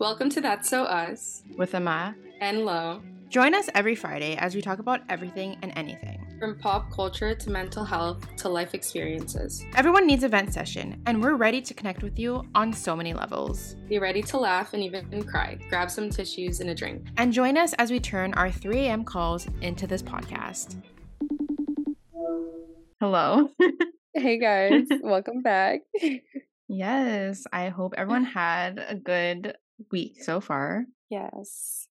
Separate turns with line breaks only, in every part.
Welcome to That's So Us
with Ama
and Lo.
Join us every Friday as we talk about everything and anything.
From pop culture to mental health to life experiences.
Everyone needs a vent session, and we're ready to connect with you on so many levels.
Be ready to laugh and even cry. Grab some tissues and a drink.
And join us as we turn our 3 a.m. calls into this podcast. Hello.
hey guys, welcome back.
yes, I hope everyone had a good week so far.
Yes.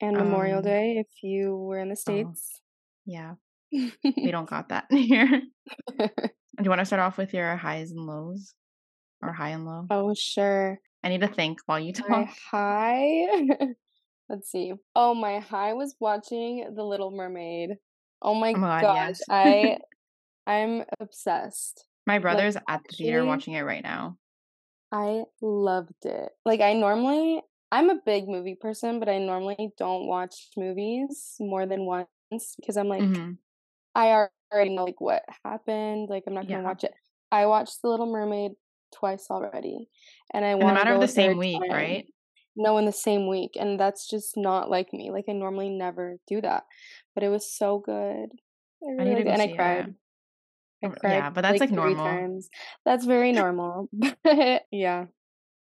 And Memorial um, Day if you were in the oh, States.
Oh, yeah. we don't got that here. Do you want to start off with your highs and lows? Or high and low?
Oh, sure.
I need to think while you talk.
My high. Let's see. Oh, my high was watching The Little Mermaid. Oh my, oh my god, gosh. Yes. I I'm obsessed.
My brother's like, at the theater watching it right now.
I loved it. Like I normally I'm a big movie person, but I normally don't watch movies more than once because I'm like mm-hmm. I already know like what happened. Like I'm not gonna yeah. watch it. I watched The Little Mermaid twice already, and I want
to matter of the same week, time. right?
No, in the same week, and that's just not like me. Like I normally never do that, but it was so good. I, really I need to and I cried. It.
Yeah, but that's like, like normal. Times.
That's very normal. yeah.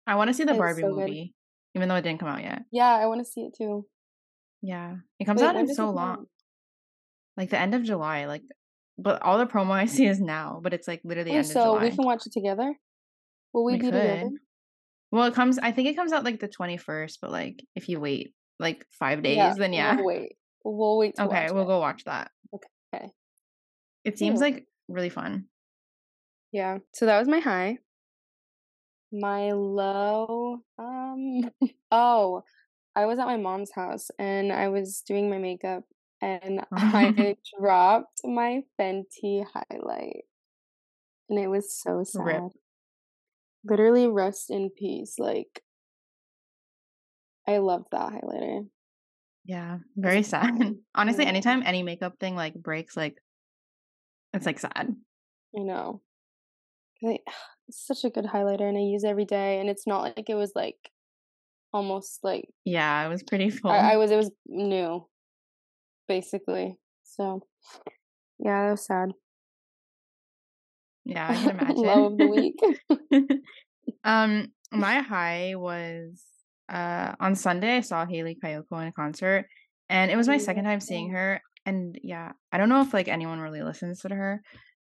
I want to see the Barbie so movie, good. even though it didn't come out yet.
Yeah, I want to see it too.
Yeah, it comes Wait, out in so long, like the end of July. Like, but all the promo I see is now, but it's like literally oh, end so of July.
So we can watch it together. Will we, we be could. together?
Well, it comes. I think it comes out like the twenty first, but like if you wait like five days, yeah, then yeah.
We'll wait. We'll wait.
okay, we'll
it.
go watch that.
Okay.
It seems like really fun.
Yeah. So that was my high. My low, um, oh, I was at my mom's house and I was doing my makeup and I dropped my Fenty highlight. And it was so sad. Rip. Literally rest in peace. Like I love that highlighter.
Yeah, very sad. Honestly, anytime any makeup thing like breaks, like it's like sad.
I know. It's such a good highlighter, and I use every day. And it's not like it was like almost like
yeah, it was pretty full.
I, I was it was new, basically. So yeah, that was sad.
Yeah, I can imagine.
Low of the week.
um, my high was uh on Sunday. I saw Hayley Kiyoko in a concert, and it was my second time seeing her. And yeah, I don't know if like anyone really listens to her,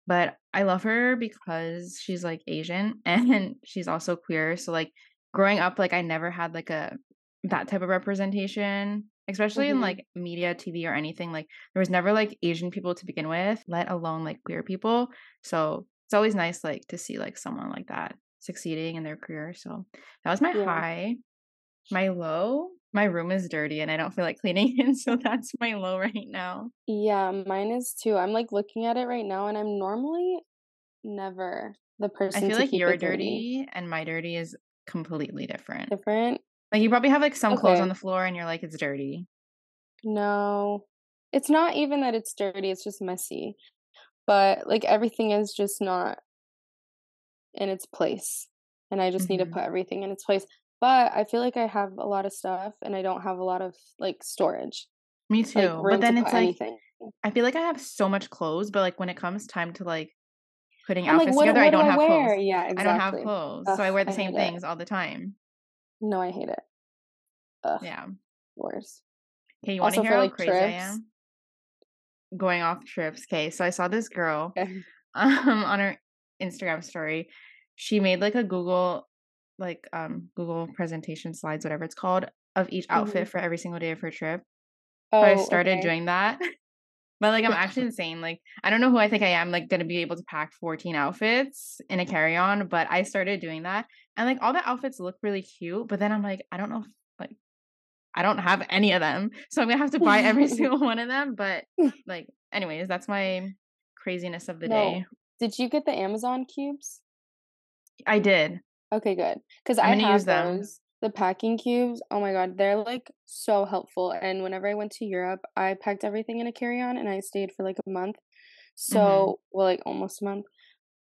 but I love her because she's like Asian and she's also queer. So like growing up, like I never had like a that type of representation, especially mm-hmm. in like media, TV, or anything. Like there was never like Asian people to begin with, let alone like queer people. So it's always nice like to see like someone like that succeeding in their career. So that was my yeah. high. My low my room is dirty and I don't feel like cleaning it. So that's my low right now.
Yeah, mine is too. I'm like looking at it right now and I'm normally never the person.
I feel like you're dirty and my dirty is completely different.
Different?
Like you probably have like some okay. clothes on the floor and you're like, it's dirty.
No, it's not even that it's dirty, it's just messy. But like everything is just not in its place. And I just mm-hmm. need to mm-hmm. put everything in its place but I feel like I have a lot of stuff and I don't have a lot of like storage.
Me too. Like, but then it's like anything. I feel like I have so much clothes, but like when it comes time to like putting I'm outfits like, together, what I don't do I have wear? clothes.
Yeah, exactly.
I don't have clothes, Ugh, so I wear the I same things it. all the time.
No, I hate it. Ugh,
yeah,
worse.
Okay, you want to hear how like, crazy trips? I am? Going off trips. Okay, so I saw this girl um, on her Instagram story. She made like a Google like um Google presentation slides, whatever it's called, of each outfit mm-hmm. for every single day of her trip. Oh, so I started okay. doing that. but like I'm actually insane. Like I don't know who I think I am, like gonna be able to pack 14 outfits in a carry-on, but I started doing that. And like all the outfits look really cute, but then I'm like, I don't know if like I don't have any of them. So I'm gonna have to buy every single one of them. But like, anyways, that's my craziness of the no. day.
Did you get the Amazon cubes?
I did.
Okay, good. Because I have use them. those. The packing cubes, oh my god, they're like so helpful. And whenever I went to Europe, I packed everything in a carry on and I stayed for like a month. So, mm-hmm. well, like almost a month.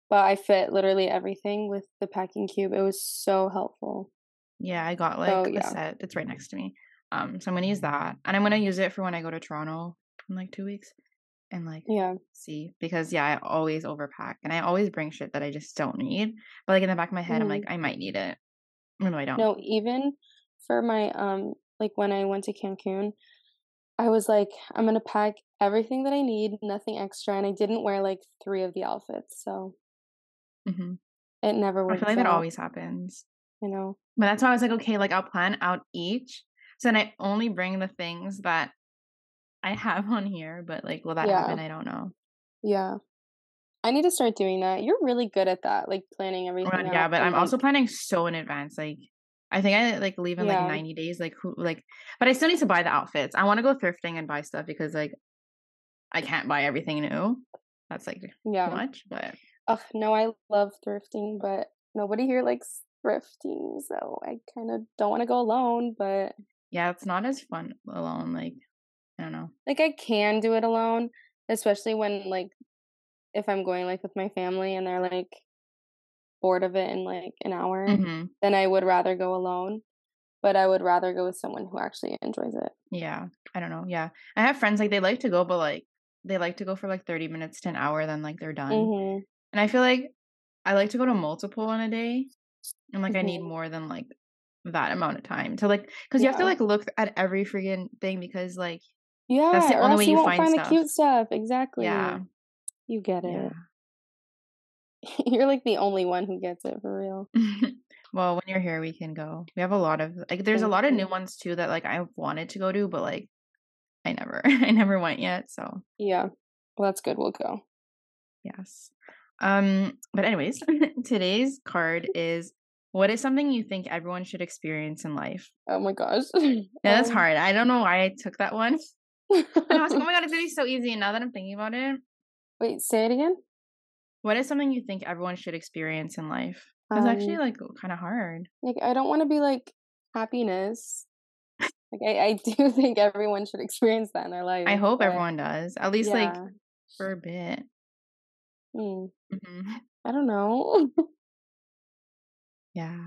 But I fit literally everything with the packing cube. It was so helpful.
Yeah, I got
So
like a
yeah.
set. It's right next to me. Um, so I'm gonna use that, and I'm gonna use it for when I go to Toronto in like two weeks, and like
Yeah.
see because yeah, I always overpack, and I always bring shit that I just don't need. But like in the back of my head, I'm like,
Mhm.
I might need it. No, I don't.
No, even for my um like when I went to Cancun, I was like, I'm gonna pack everything that I need, nothing extra, and I didn't wear like three of the outfits, so
hmm
it never works
I feel like that always happens.
you know.
But that's why I was like, okay, like I'll plan out each. So then I only bring the things that I have on here. But like, will that
Yeah.
happen? I don't know.
Yeah. I need to start doing that. You're really good at that, like planning oh
Well,
everything
yeah, but I'm also planning so in advance. Like, I think I like leave in like 90 days. Like, who, like, but I still need to buy the outfits. I want to go thrifting and buy stuff because like I can't buy everything new. That's like too
Yeah.
much. But
Ugh, no, I love thrifting, but nobody here likes thrifting, so I kind of don't want to go alone, but
yeah, it's not as fun alone. Like, I don't know.
like I can do it alone, especially when like if I'm going like with my family and they're like bored of it in like an hour,
hmm
then I would rather go alone, but I would rather go with someone who actually enjoys it.
Yeah, I don't know. Yeah, I have friends like they like to go, but like they like to go for like 30 minutes to an hour, then like they're done.
Mhm.
And I feel like I like to go to multiple in a day. And like I need
Mhm.
more than like that amount of time to like because you have to like look at every freaking thing because like that's
Yeah,
the
or
only way
you
you
won't
find
find the cute stuff. Exactly.
Yeah.
You get
Yeah.
it. You're like the only one who gets it for real.
well, when you're here we can go. We have a lot of like there's a lot of new ones too that like I wanted to go to, but like I never I never went yet. So
Yeah. Well, that's good. We'll go.
yes. Um, but anyways, today's card is what is something you think everyone should experience in life?
Oh my gosh.
Yeah, that's
Um,
hard. I don't know why I took that one. And I was like, oh my god, it's gonna be so easy. And now that I'm thinking about it,
Wait, say it again.
what is something you think everyone should experience in life? It's actually
Um,
like kind of hard.
like I don't want to be like happiness. Like I, I do think everyone should experience that in their life,
I hope
but
everyone does, at least like for a bit.
Hmm.
hmm
I don't know.
Yeah,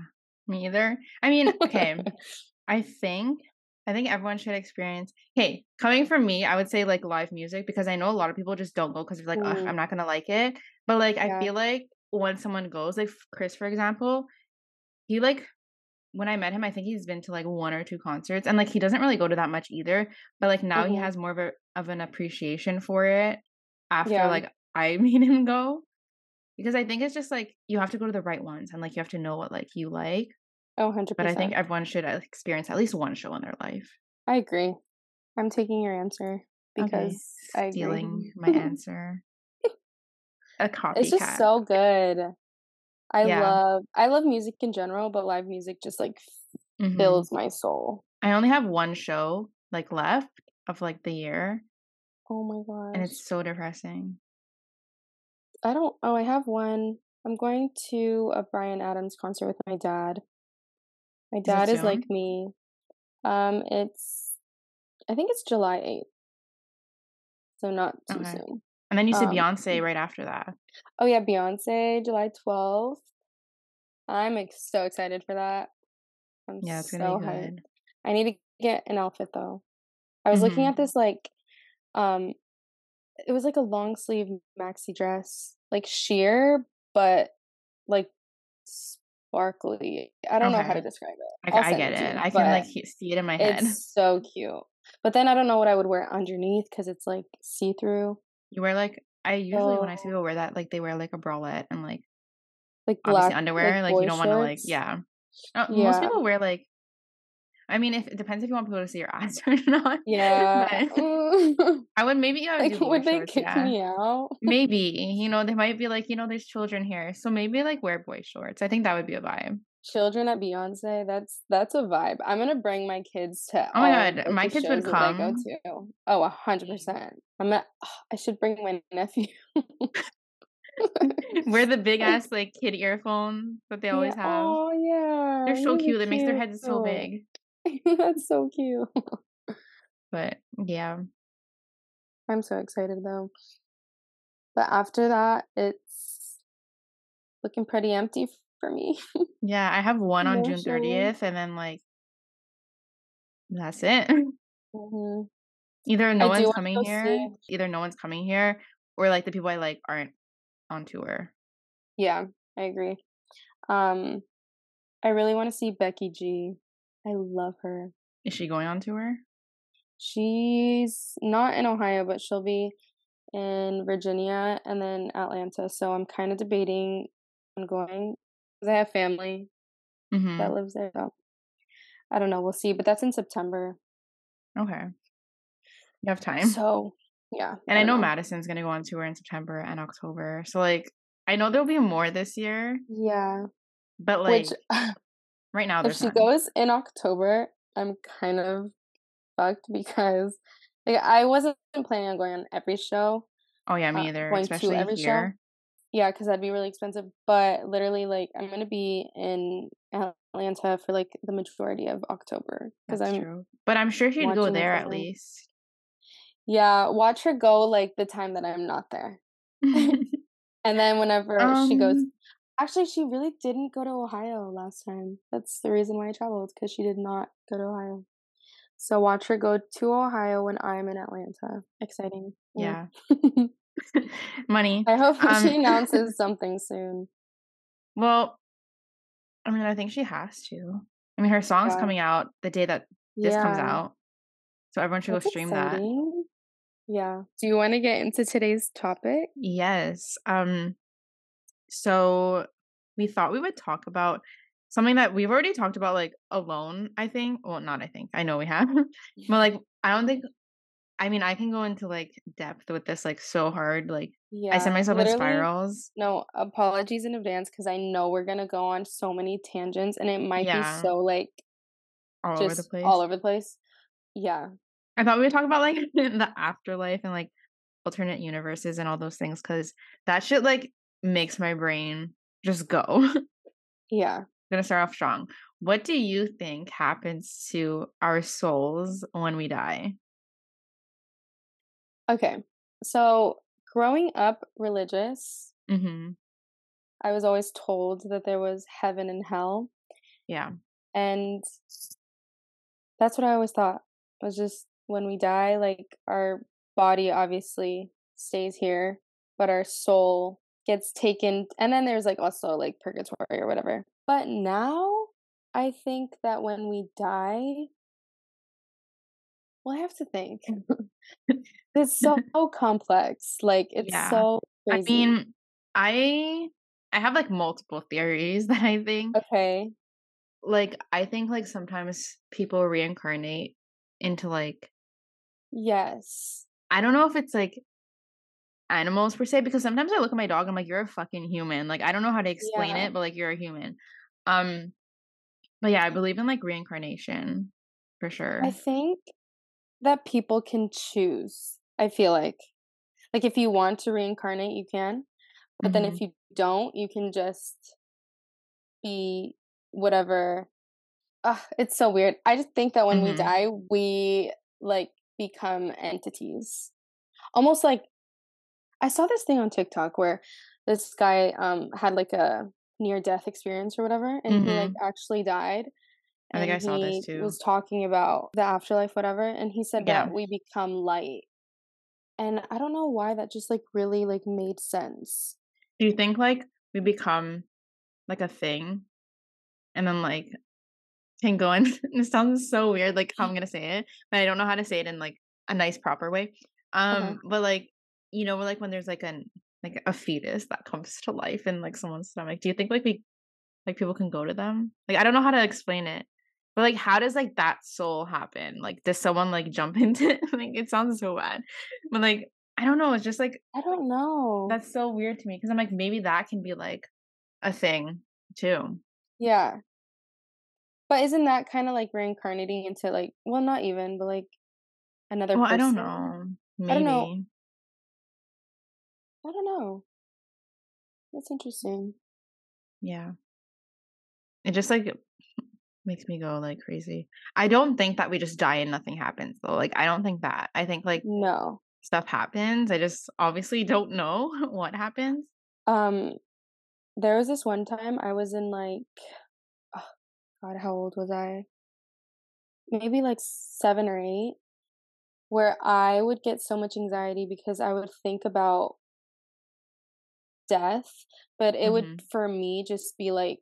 me either. I mean, okay, I think I think everyone should experience. Hey, coming from me, I would say like live music because I know a lot of people just don't go because they're like, Ugh, I'm not gonna like it. But like, I feel like when someone goes, like Chris, for example, he like when I met him, I think he's been to like one or two concerts, and like he doesn't really go to that much either. But like now he
hmm
has more of a of an appreciation for it after
Yeah.
like I made him go because I think it's just like you have to go to the right ones and like you have to know what like you like.
Oh, 100%.
But I think everyone should uh, experience at least one show in their life.
I agree. I'm taking your answer
Okay,
because agree.
stealing my answer. A copycat.
It's just so good. I
Yeah.
love I love music in general, but live music just like
hmm
fills my soul.
I only have one show like left of like the year,
Oh my
god.
and
it's so depressing.
I don't oh, I have one. I'm going to a Bryan Adams concert with my dad. My dad is like me. Um it's I think it's July 8th, so not too
Okay.
soon.
And then you said
Um
Beyonce right after that.
oh yeah, Beyonce, July 12th. I'm so excited for that. I'm
Yeah, it's gonna
so
be
hyped. I need to get an outfit though. I was looking
hmm
at this like um it was like a long sleeve maxi dress, like sheer, but like sparkly. I don't know how to describe it.
I, I get
it
it.
you,
I can like see it in my head.
it's so cute. But then I don't know what I would wear underneath because it's like see through.
You wear like I usually when I see people wear that, like they wear like a bralette and like
like black,
underwear.
like
Like you don't want to like yeah. Uh, most people wear like I mean, if it depends if you want people to see your ass or not.
yeah.
Mm. I would maybe I would
like, would they
shorts.
kick
Yeah,
me out?
maybe you know they might be like you know there's children here, so maybe like wear boy shorts. I think that would be a vibe.
Children at Beyonce, that's that's a vibe. I'm gonna bring my kids to
Oh my god, my kids would
that I go to. Oh, a hundred percent. I'm at, I should bring my nephew.
Wear the big ass like kid earphones that they
Yeah.
always have.
Oh yeah.
They're so cute. It makes their heads so big.
That's so cute.
But yeah,
I'm so excited though. But after that, it's looking pretty empty for me.
Yeah, I have one on June 30th, and then like that's it.
hmm
Either no
I
one's coming here,
see.
either no one's coming here, or like the people I like aren't on tour.
Yeah, I agree. Um, I really want to see Becky G. I love her.
Is she going on tour?
She's not in Ohio, but she'll be in Virginia and then Atlanta. So I'm kind of debating on going because I have family
Mm-hmm.
that lives there. So I don't know. We'll see. But that's in September.
Okay. You have time.
So yeah.
and I
don't
know Madison's gonna go on tour in September and October. So like I know there'll be more this year,
Yeah.
but like
Which
right now
if
there's
she
none.
goes in October, I'm kind of fucked because like I wasn't planning on going on every show.
Oh yeah,
uh,
me either.
going to
Especially
every show.
here.
Yeah, because that'd be really expensive. But literally, like, I'm gonna be in Atlanta for like the majority of October because I'm
true. But I'm sure she'd go there at least.
yeah. Watch her go like the time that I'm not there, and then whenever she goes. Actually, she really didn't go to Ohio last time. That's the reason why I traveled because she did not go to Ohio. So watch her go to Ohio when I'm in Atlanta. Exciting.
yeah. Money.
I hope
Um,
she announces something soon.
Well, I mean, I think she has to. I mean, her song's
Yeah.
coming out the day that this comes out. So everyone should
That's
go stream that.
Yeah. Do you want to get into today's topic?
Yes. Um so we thought we would talk about something that we've already talked about like alone, I think. Well, not I think. I know we have. but like I don't think I mean, I can go into like depth with this like so hard. Like
Yeah.
I send myself in spirals.
No, apologies in advance because I know we're gonna go on so many tangents and it might
Yeah.
be so like
all over the place.
all over the place. Yeah.
I thought we would talk about like the afterlife and like alternate universes and all those things because that shit like makes my brain just go.
Yeah.
gonna start off strong. What do you think happens to our souls when we die?
Okay. So growing up religious,
Mm-hmm.
I was always told that there was heaven and hell.
Yeah.
And that's what I always thought. Was just when we die, like our body obviously stays here, but our soul gets taken and then there's like also like purgatory or whatever. But now I think that when we die well I have to think. it's so complex. Like it's
Yeah.
so
I mean, I I have like multiple theories that I think.
okay.
Like I think like sometimes people reincarnate into like
Yes.
I don't know if it's like animals per se because sometimes I look at my dog and I'm like you're a fucking human. Like I don't know how to explain
Yeah.
it, but like you're a human. Um but yeah, I believe in like reincarnation for sure.
I think that people can choose. I feel like. Like if you want to reincarnate, you can. But then
Mhm.
if you don't, you can just be whatever. Ugh, it's so weird. I just think that when we
Mhm.
die, we like become entities. Almost like I saw this thing on TikTok where this guy um had like a near death experience or whatever and he like actually died
I think
and
I saw this
he
too.
was talking about the afterlife whatever and he said
Yeah.
that we become light and i don't know why that just like really like made sense
Do you think like we become like a thing and then like can go in this sounds so weird like how I'm gonna say it, but I don't know how to say it in like a nice proper way. Um but like you know like when there's like an like a fetus that comes to life in like someone's stomach, do you think like we like people can go to them? Like I don't know how to explain it. But like how does like that soul happen? Like does someone like jump into it? like it sounds so bad. But like I don't know, it's just like
i don't know
that's so weird to me because I'm like, maybe that can be like a thing too.
yeah but isn't that kind of like reincarnating into like well not even but like another
Well,
person
I don't know. Maybe.
I don't know. I don't know that's interesting
Yeah. It just like makes me go like crazy. I don't think that we just die and nothing happens though. Like I don't think that. I think like
no
stuff happens. I just obviously don't know what happens.
um there was this one time I was in like, oh, God, how old was I? Maybe like seven or eight, where I would get so much anxiety because I would think about death, but it would
Mhm.
for me just be like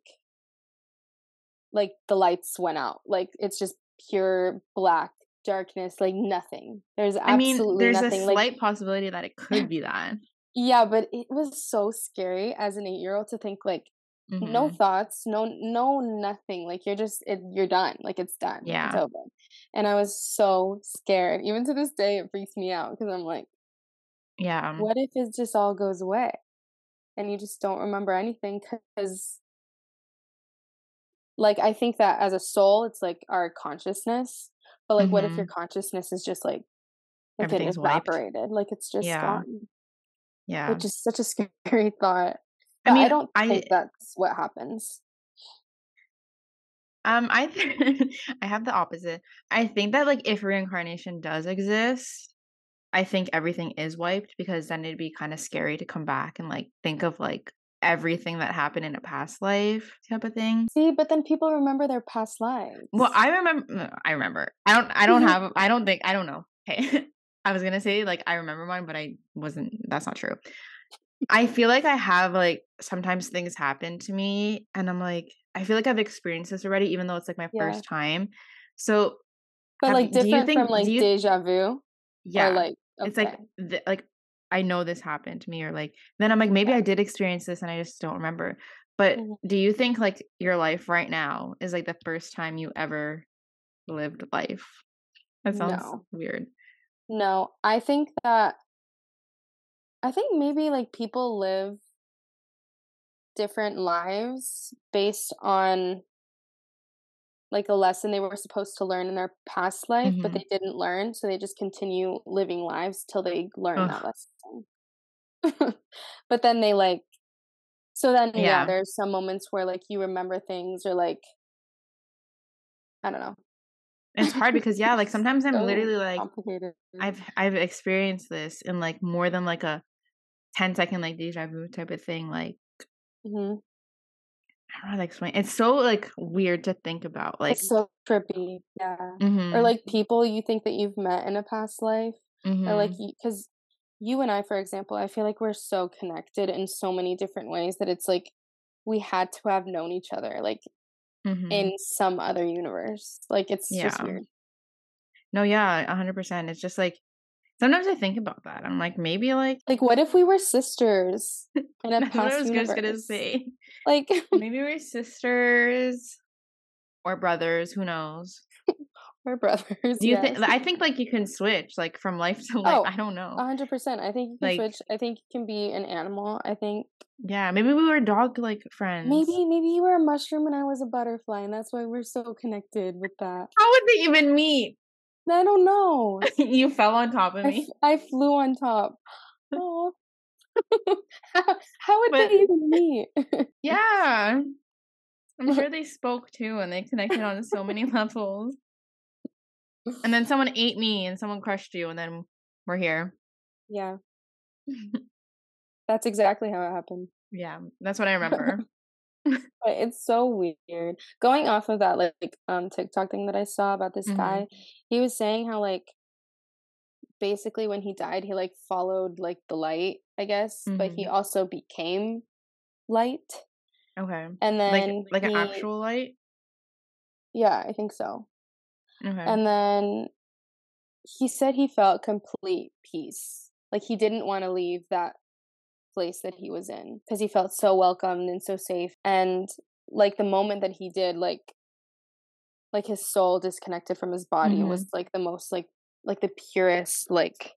like the lights went out. Like it's just pure black darkness, like nothing. There's
I mean,
absolutely
there's a
nothing. Like
slight possibility that it could be that.
yeah, but it was so scary as an 8-year-old to think like no
Mhm.
thoughts, no no nothing. Like you're just it, you're done. Like it's done. It's
Yeah.
over. And I was so scared. Even to this day it freaks me out because I'm like
Yeah.
what if it just all goes away and you just don't remember anything cuz like I think that as a soul it's like our consciousness, but like what if your
Mhm.
consciousness is just like like it
wiped.
evaporated, like it's just
Yeah.
gone,
Yeah.
which is such a scary thought.
I
But I
mean,
don't
I
think that's what happens.
um I th- I have the opposite. I think that like if reincarnation does exist, I think everything is wiped because then it'd be kind of scary to come back and like think of like everything that happened in a past life type of thing.
See, but then people remember their past lives. Well.
I remember I remember. I don't I don't have I don't think I don't know. Okay. I was going to say like I remember mine but I wasn't that's not true. I feel like I have like sometimes things happen to me and I'm like I feel like I've experienced this already even though it's like my
Yeah.
first time. So
But
have
like
do you
different
think
from like
you
deja vu or
yeah,
like
it's like th- like I know this happened to me or like then I'm like maybe
Yeah.
I did experience this and I just don't remember. But
Mhm.
do you think like your life right now is like the first time you ever lived life? That sounds
No.
weird.
No, I think that I think maybe like people live different lives based on like a lesson they were supposed to learn in their past life, but
Mhm.
they didn't learn, so they just continue living lives till they learn that lesson. but then they like so then yeah,
Yeah.
there's some moments where like you remember things or like I don't know.
It's hard because yeah, like sometimes I'm literally like. I've I've experienced this in like more than like a 10 second like deja vu type of thing. Like
hmm
I don't know how to explain. It's so like weird to think about. Like
It's so trippy. Yeah. Or
mhm.
like people you think that you've met in a past life, or like because you and I, for example, I feel like we're so connected in so many different ways that it's like we had to have known each other, like
Mhm.
in some other universe. Like it's just weird.
No, yeah, 100%. It's just like sometimes I think about that. I'm like maybe like
Like, what if we were sisters in a
that's what I
past
was just gonna say.
Like,
Maybe we're sisters or brothers, who knows?
we're brothers.
Do you think I think like you can switch like from life to life.
Oh,
I don't know.
a hundred percent. I think you can
Like
switch. I think you can be an animal. I think
yeah, maybe we were dog like friends.
maybe maybe you were a mushroom and I was a butterfly, and that's why we're so connected with that.
How would they even meet?
I don't know.
you fell on top of me.
I flew on top. Oh, how, how would
But
they even meet?
yeah. I'm sure they spoke too and they connected on so many levels. And then someone ate me and someone crushed you and then we're here.
yeah, that's exactly how it happened.
yeah, that's what I remember.
But it's so weird. Going off of that, like um TikTok thing that I saw about this
Mhm.
guy, he was saying how like basically when he died, he like followed like the light, I guess, but he
Mhm.
also became light,
Okay.
and then
like an
he,
actual light?
yeah, I think so.
Okay.
And then he said he felt complete peace. Like he didn't want to leave that place that he was in because he felt so welcomed and so safe. And like the moment that he did, like like his soul disconnected from his body
Mhm.
was like the most like like the purest like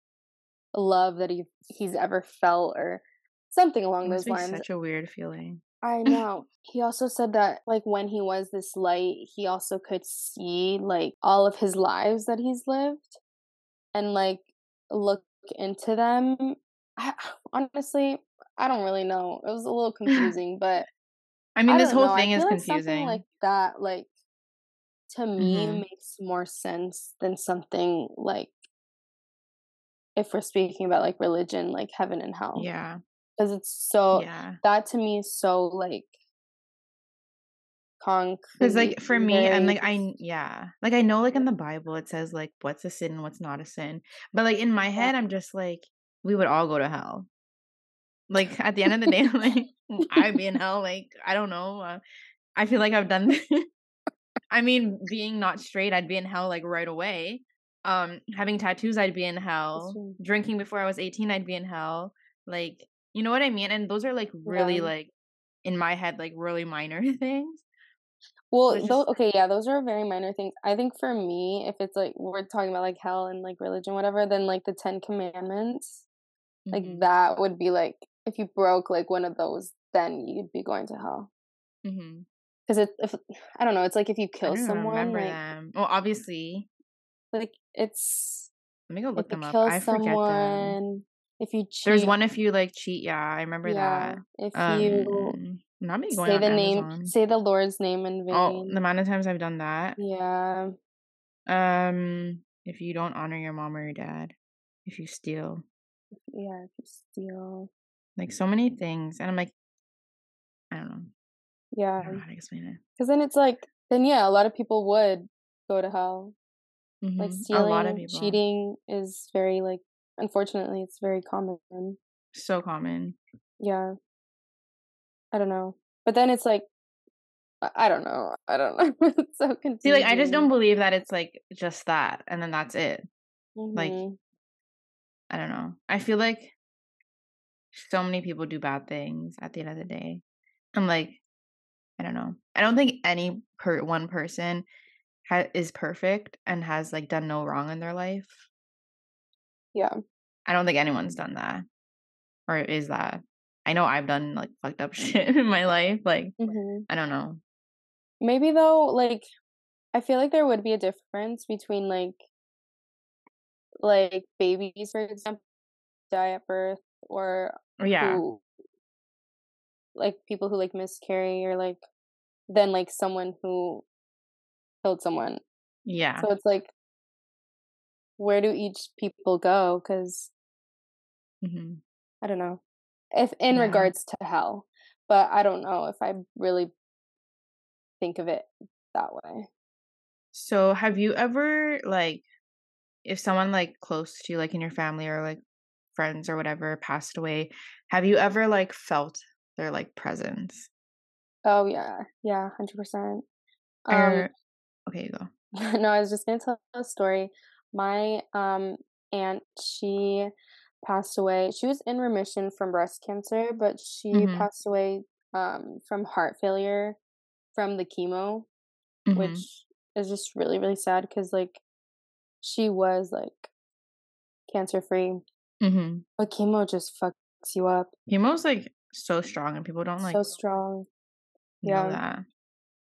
love that he he's ever felt or something along those lines.
such a weird feeling.
I know. He also said that like when he was this light, he also could see like all of his lives that he's lived and like look into them. I, honestly, I don't really know. It was a little confusing, but
I mean,
I
this whole
know.
Thing is
like something
confusing.
like that, like to me,
Mhm.
makes more sense than something like if we're speaking about like religion, like heaven and hell.
Yeah.
because it's so
Yeah.
that to me is so like concrete.
Because like for me, I'm like I yeah, like I know like in the Bible it says like what's a sin and what's not a sin, but like in my head I'm just like we would all go to hell. Like at the end of the day, I'm like I'd be in hell. Like I don't know. Uh, I feel like I've done. I mean, being not straight, I'd be in hell like right away. Um, having tattoos, I'd be in hell. Drinking before I was 18, I'd be in hell. Like, you know what I mean? And those are like really
Yeah.
like in my head, like really minor things.
Well, though,
just
okay, yeah, those are very minor things. I think for me, if it's like we're talking about like hell and like religion, whatever, then like the Ten Commandments, like
hmm
that would be like if you broke like one of those, then you'd be going to hell.
hmm
Because it, if I don't know, it's like if you
I
kill
don't
someone,
remember
like
them. Well, obviously,
like it's
let me go look them up. I forget them.
if you cheat, There's
one if you like cheat. Yeah, I remember
yeah,
that.
if you
Um, not me going
say
on
the name,
Amazon.
say the Lord's name in vain.
Oh, the amount of times I've done that.
Yeah,
Um, if you don't honor your mom or your dad, if you steal,
yeah, if you steal,
like so many things, and I'm like, I don't know, I
yeah.
don't know how to explain it.
Because then it's like, then yeah, a lot of people would go to hell. Like
hmm lot of
stealing, cheating is very like, unfortunately, it's very common.
so common.
Yeah, I don't know. But then it's like, I I don't know. I don't know. it's so
See, like I just don't believe that it's like just that, and then that's it. Like
hmm
I don't know. I feel like so many people do bad things at the end of the day. I'm like, I don't know. I don't think any per one person ha- is perfect and has like done no wrong in their life.
Yeah.
I don't think anyone's done that or is that. I know I've done like fucked up shit in my life. Like
hmm
I don't know.
Maybe though, like, I feel like there would be a difference between like, like babies, for example, die at birth, or
Yeah,
who like people who like miscarry or like than like someone who killed someone.
yeah,
So it's like where do each people go cuz
hmm
I don't know. If in
yeah.
regards to hell, but I don't know if I really think of it that way.
So have you ever like if someone like close to you, like in your family or like friends or whatever, passed away, have you ever like felt their like presence?
Oh yeah. Yeah, 100%. Um
Or okay, you go.
no, I was just going to tell a story. My um aunt, she passed away. She was in remission from breast cancer, but she
Mm-hmm.
passed away um from heart failure from the chemo,
Mm-hmm.
which is just really really sad cuz like she was like cancer free.
Mm-hmm.
But chemo just fucks you up
Chemo's like so strong and people don't like
so strong. Yeah.
that.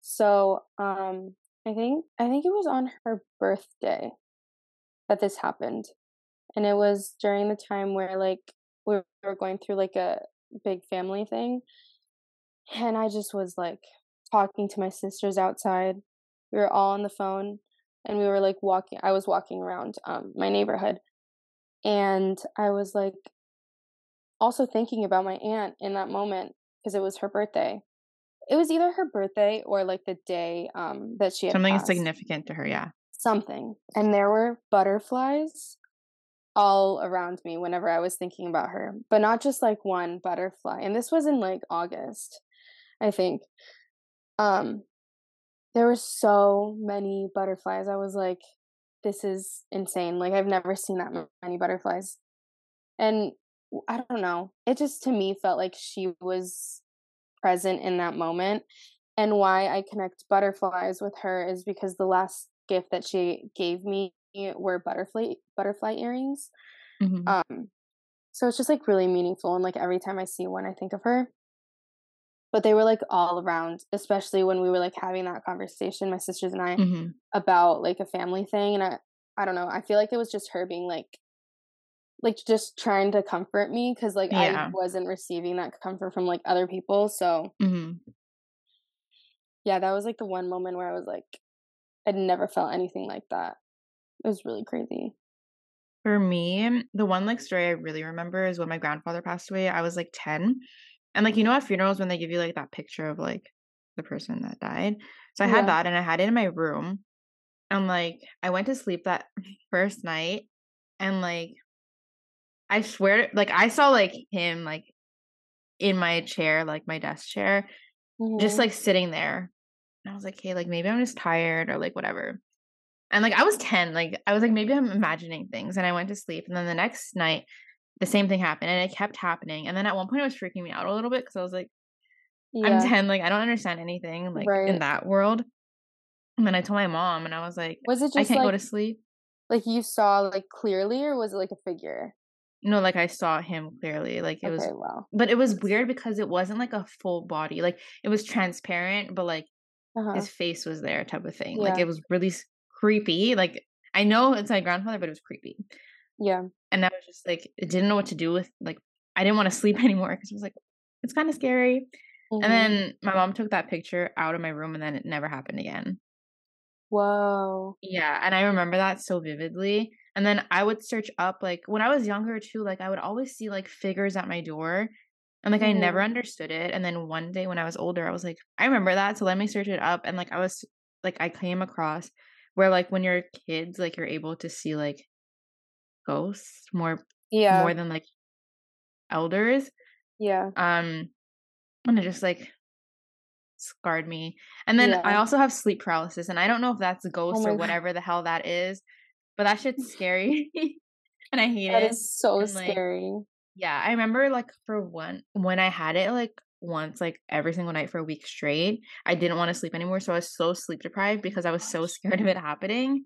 So, um I think I think it was on her birthday that this happened. And it was during the time where like we were going through like a big family thing and I just was like talking to my sisters outside. We were all on the phone and we were like walking I was walking around um my neighborhood and I was like also thinking about my aunt in that moment because it was her birthday. It was either her birthday or like the day um that she had
Something
passed.
significant to her, yeah.
Something. And there were butterflies all around me whenever I was thinking about her, but not just like one butterfly. And this was in like August, I think. Um there were so many butterflies. I was like this is insane. Like I've never seen that many butterflies. And I don't know. It just to me felt like she was present in that moment. And why I connect butterflies with her is because the last gift that she gave me were butterfly butterfly earrings.
Mm-hmm.
Um so it's just like really meaningful and like every time I see one I think of her. But they were like all around, especially when we were like having that conversation, my sisters and I,
Mm-hmm.
about like a family thing and I I don't know, I feel like it was just her being like like just trying to comfort me cuz like I wasn't receiving that comfort from like other people. So,
Mm-hmm.
yeah, that was like the one moment where I was like I'd never felt anything like that. It was really crazy.
For me, the one like story I really remember is when my grandfather passed away. I was like 10. And like you know at funerals when they give you like that picture of like the person that died. So I had
Yeah.
that and I had it in my room. And like I went to sleep that first night and like I swear like I saw like him like in my chair, like my desk chair, just
Mhm.
like sitting there. And I was like, hey, like maybe I'm just tired or like whatever. And like I was 10, like I was like, maybe I'm imagining things. And I went to sleep. And then the next night, the same thing happened and it kept happening. And then at one point it was freaking me out a little bit because I was like, I'm 10, like I don't understand anything like in that world. And then I told my mom and I was like,
Was it just I
can't go to sleep.
like you saw like clearly or was it like a figure?
No, like I saw him clearly. Like it was
Okay, wow.
but it was weird because it wasn't like a full body. Like it was transparent, but like
Uh-huh.
his face was there type of thing. Like it was really creepy. Like I know it's my grandfather, but it was creepy.
Yeah.
And I was just like, I didn't know what to do with like I didn't want to sleep anymore because it was like it's kind of scary.
Mhm.
And then my mom took that picture out of my room and then it never happened again.
Whoa.
Yeah, and I remember that so vividly. And then I would search up like when I was younger too, like I would always see like figures at my door. And like I never
Mhm.
understood it. And then one day when I was older, I was like, I remember that. So let me search it up. And like I was like I came across where like when you're kids, like you're able to see like ghosts more
Yeah.
more than like elders.
Yeah.
Um and it just like scarred me. And then I also have sleep paralysis, and I don't know if that's
Oh
ghosts
my
or
god.
whatever the hell that is, but that shit's scary. and I hate
That
it.
is so
And like
scary.
yeah, I remember like for one when I had it like once like every single night for a week straight, I didn't want to sleep anymore, so I was so sleep deprived because I was so scared of it happening.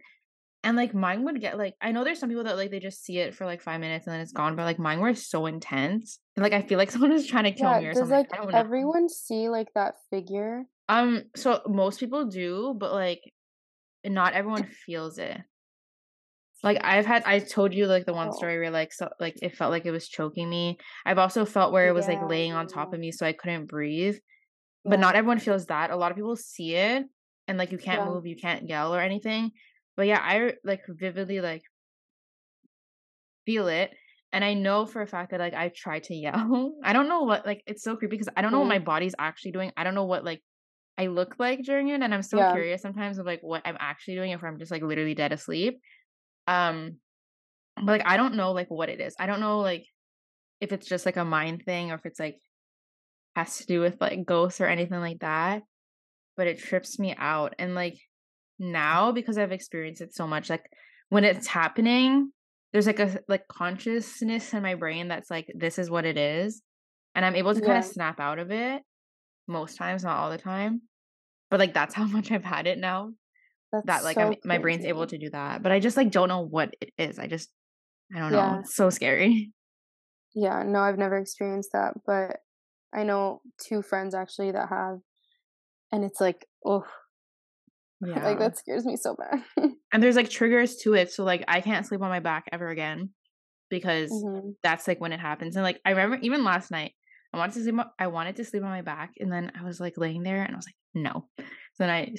And like mine would get like I know there's some people that like they just see it for like 5 minutes and then it's gone, but like mine were so intense. And like I feel like someone was trying to kill
Yeah,
me or
does
something.
like
I don't know.
everyone see like that figure?
Um, so most people do, but like not everyone feels it. Like I've had I told you like the one
Oh.
story where like so like it felt like it was choking me. I've also felt where it was like laying on top of me so I couldn't breathe. But
Yeah.
not everyone feels that. A lot of people see it and like you can't
Yeah.
move, you can't yell or anything. But yeah, I like vividly like feel it. And I know for a fact that like I've tried to yell. I don't know what like it's so creepy because I don't know what my
Mhm.
body's actually doing. I don't know what like I look like during it, and I'm so
Yeah.
curious sometimes of like what I'm actually doing if I'm just like literally dead asleep. Um, but like I don't know like what it is. I don't know like if it's just like a mind thing or if it's like has to do with like ghosts or anything like that. But it trips me out, and like now because I've experienced it so much, like when it's happening, there's like a like consciousness in my brain that's like this is what it is, and I'm able to kind of snap out of it most times, not all the time. But like that's how much I've had it now that
That's
like I'm
so
my brain's able to do that. But I just like don't know what it is. I just I don't know. It's so scary.
Yeah, no, I've never experienced that, but I know two friends actually that have, and it's like, oh, like that scares me so bad.
And there's like triggers to it. So like I can't sleep on my back ever again because
hmm
that's like when it happens. And like I remember even last night, I wanted to sleep on, I wanted to sleep on my back and then I was like laying there and I was like, no. So then I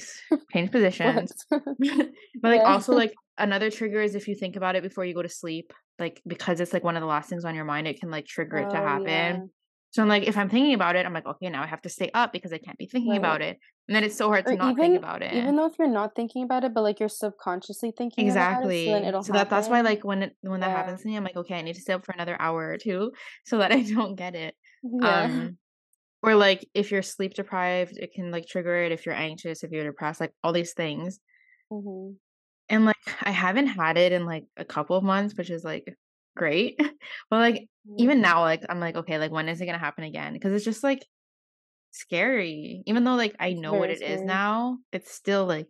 changed positions. but like
Yeah.
also like another trigger is if you think about it before you go to sleep, like because it's like one of the last things on your mind, it can like trigger it to
happen. yeah.
So I'm like, if I'm thinking about it, I'm like, okay, now I have to stay up because I can't be thinking
Right.
about it. And then it's so hard
Or
to not think about it.
even though if you're not thinking about it, but like you're subconsciously thinking about it, so
Exactly.
it'll
So that that's why like when it when that
Yeah.
happens to me, I'm like, okay, I need to stay up for another hour or two so that I don't get it.
Yeah.
Um or like if you're sleep deprived, it can like trigger it if you're anxious, if you're depressed, like all these things.
hmm
And like I haven't had it in like a couple of months, which is like great. But like even now, like I'm like, okay, like when is it gonna happen again? Because it's just like scary. Even though like I know what it is
scary.
now, it's still like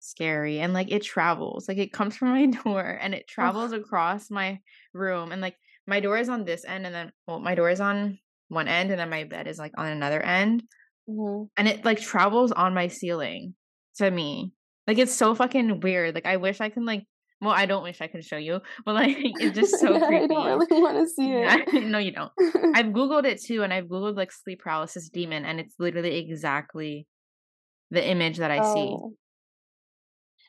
scary. And like it travels. Like it comes from my door and it travels across my room. And like my door is on this end and then well, my door is on one end and then my bed is like on another end.
hmm
And it like travels on my ceiling to me. Like it's so fucking weird. Like I wish I can like well, I don't wish I could show you, but like it's just so
yeah, I don't really want to see it.
no, you don't. I've googled it too, and I've googled like sleep paralysis demon, and it's literally exactly the image that I see.
oh,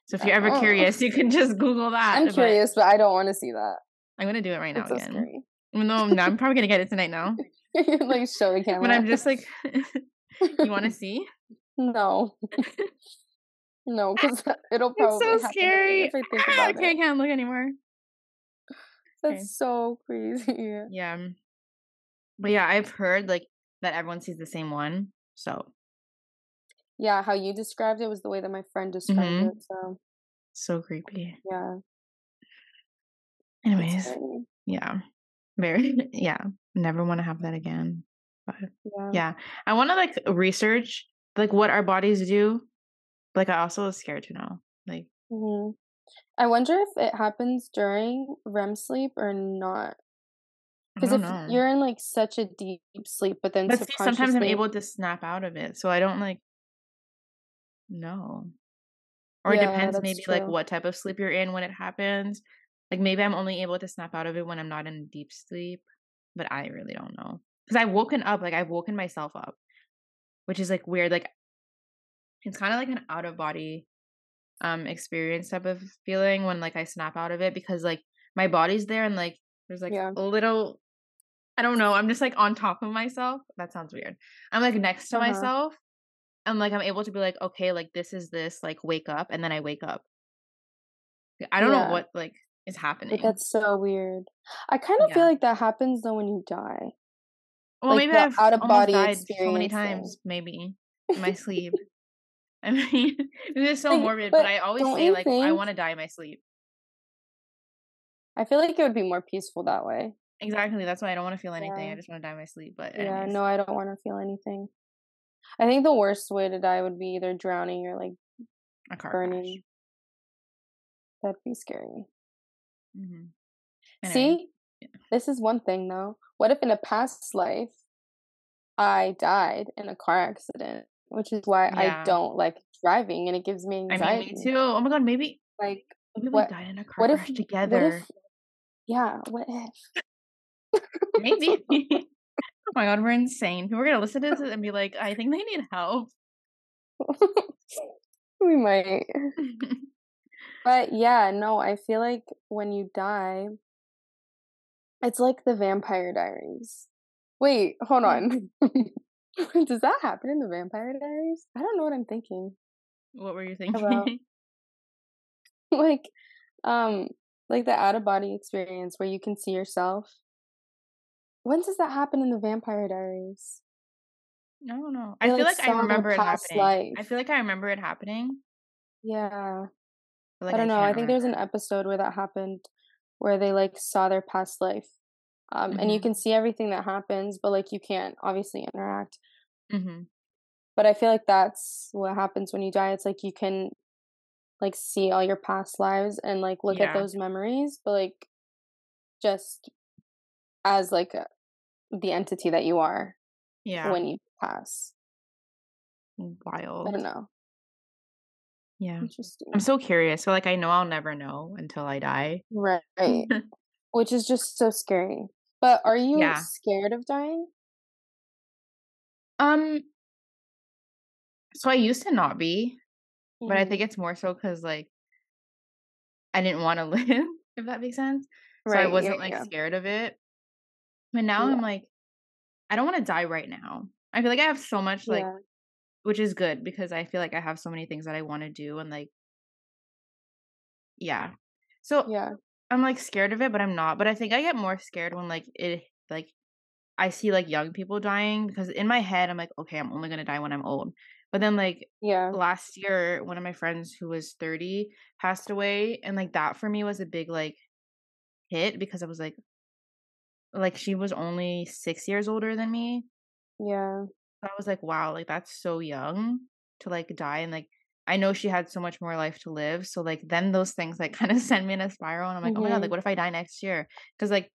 So if you're ever
oh.
curious, you can just Google that.
I'm curious, but I don't want to see that.
I'm gonna do it right now
It's so
again.
scary.
Though now I'm probably gonna get it tonight now.
like show the camera.
But I'm just like, you want to see?
no, no, because it'll probably It's so
scary.
if I think
Ah,
about
okay, I
it.
can't look anymore.
That's
Okay.
so crazy.
Yeah. But yeah, I've heard like that everyone sees the same one. So
Yeah, how you described it was the way that my friend described
Mhm.
it. So
so creepy.
yeah,
Anyways, yeah. Very yeah. Never want to have that again. But
Yeah.
yeah. I wanna like research like what our bodies do. Like I also was scared to know. Like
hmm I wonder if it happens during REM sleep or not. Because if
know.
you're in like such a deep sleep, but then
But see, sometimes I'm able to snap out of it. So I don't like know. Or it depends maybe like what type of sleep you're in when it happens. Like maybe I'm only able to snap out of it when I'm not in deep sleep, but I really don't know. Cuz I've woken up, like I've woken myself up, which is like weird. Like it's kind of like an out of body um experience type of feeling when like I snap out of it because like my body's there and like there's like
Yeah.
a little I don't know, I'm just like on top of myself. That sounds weird. I'm like next to
Uh huh.
myself and like I'm able to be like okay, like this is this, like wake up and then I wake up. I don't know what like is happening.
that's so weird. I kind of feel like that happens though when you die.
Well,
Like
maybe I've
out of body
died so many times, maybe in my sleep. I mean, this is so
Like,
morbid, but
but
I always say like I want to die in my sleep.
I feel like it would be more peaceful that way.
Exactly. That's why I don't want to feel anything.
Yeah.
I just want to die in my sleep. But
Yeah.
anyways,
No, I don't want to feel anything. I think the worst way to die would be either drowning or like
a car crash.
burning. That'd be scary.
hmm Anyway,
See,
yeah.
this is one thing though. What if in a past life I died in a car accident, which is why I don't like driving and it gives me anxiety.
I mean, me too. Oh my god, maybe
Like,
maybe we
what?
died in a car
What if?
crash
What
together.
if? Yeah. What if?
Maybe. oh my god, we're insane. People are gonna listen to this and be like, I think they need help.
we might. But yeah, no, I feel like when you die, it's like the Vampire Diaries. Wait, hold on. Does that happen in the Vampire Diaries? I don't know what I'm thinking.
what were you
About
thinking?
like um like the out of body experience where you can see yourself. When does that happen in the Vampire Diaries?
I don't know.
They
I feel
like
like I remember it happening. I feel like I remember it happening,
Yeah. I
like I
don't know. I think there's an episode where that happened where they like saw their past life. Um and you
Mhm.
can see everything that happens, but like you can't obviously interact.
Mhm.
But I feel like that's what happens when you die. It's like you can like see all your past lives and like look at those memories, but like just as like a, the entity that you are
Yeah.
when you pass.
Wild.
I don't know.
Yeah.
Interesting.
I'm so curious. So like I know I'll never know until I die.
Right. Which is just so scary. But are you
yeah.
scared of dying?
Um so I used to not be, but I
hmm
think it's more so cuz like I didn't want to live, if that makes sense. Right, So I wasn't like
Yeah.
scared of it. But now
Yeah.
I'm like I don't want to die right now. I feel like I have so much like
Yeah.
which is good because I feel like I have so many things that I want to do and like yeah. So
Yeah.
I'm like scared of it, but I'm not. But I think I get more scared when like it like I see like young people dying because in my head I'm like, okay, I'm only gonna die when I'm old. But then like
Yeah.
last year, one of my friends who was 30 passed away, and like that for me was a big like hit because I was like, like she was only six years older than me.
Yeah.
I was like, wow, like that's so young to like die, and like I know she had so much more life to live. So like then those things like kind of send me in a spiral, and I'm like, oh my god, like
hmm
what if I die next year? Because like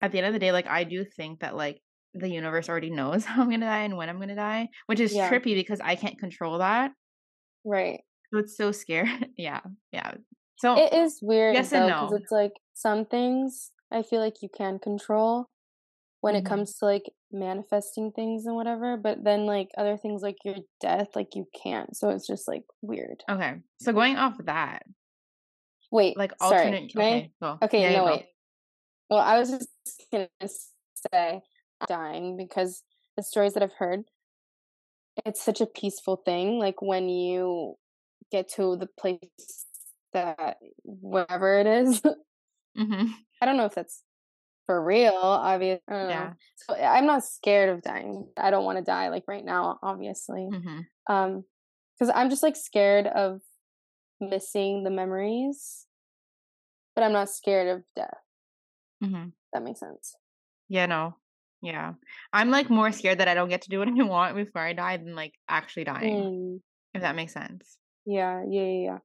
at the end of the day, like I do think that like the universe already knows how I'm gonna die and when I'm gonna die, which is
Yeah.
trippy because I can't control that.
Right.
So it's so scary. yeah, yeah. So
It is weird
yes and
though, because
no.
it's like some things I feel like you can control when it
hmm
comes to like manifesting things and whatever, but then like other things like your death, like you can't. So it's just like weird.
Okay. So going off of that,
Wait,
like
sorry.
alternate.
Can I?
Okay, go.
Okay,
Yeah,
no,
go.
wait. well, I was just gonna say dying because the stories that I've heard, it's such a peaceful thing. Like when you get to the place that wherever it is.
Mm-hmm.
I don't know if that's for real, obviously.
Yeah.
So I'm not scared of dying. I don't want to die like right now, obviously.
Mm-hmm.
Um, because I'm just like scared of missing the memories, but I'm not scared of death.
Mm-hmm.
That makes sense.
Yeah, no. Yeah. I'm like more scared that I don't get to do what I want before I die than like actually dying.
Mm,
If that makes sense.
yeah, yeah, yeah, yeah.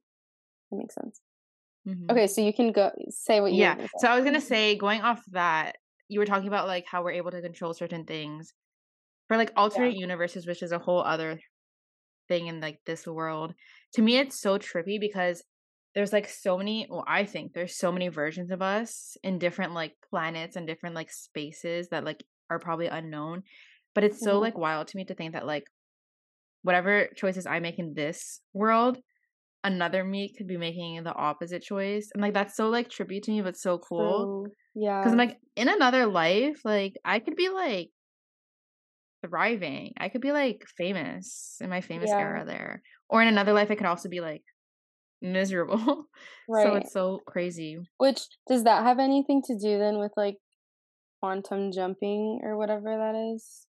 That makes sense.
Mhm.
Okay, so you can go say what you
Yeah. So. I was gonna say, going off that, you were talking about like how we're able to control certain things for like alternate universes, which is a whole other thing in like this world. To me, it's so trippy because there's like so many. Well, I think there's so many versions of us in different like planets and different like spaces that like are probably unknown. But it's so
Mhm.
like wild to me to think that like whatever choices I make in this world, another me could be making the opposite choice. And like that's so like trippy to me, but so cool.
True. Yeah.
Because I'm like, in another life, like I could be like thriving. I could be like famous in my famous
Yeah.
era there. Or in another life I could also be like miserable.
Right.
so it's so crazy.
Which does that have anything to do then with like quantum jumping or whatever that is?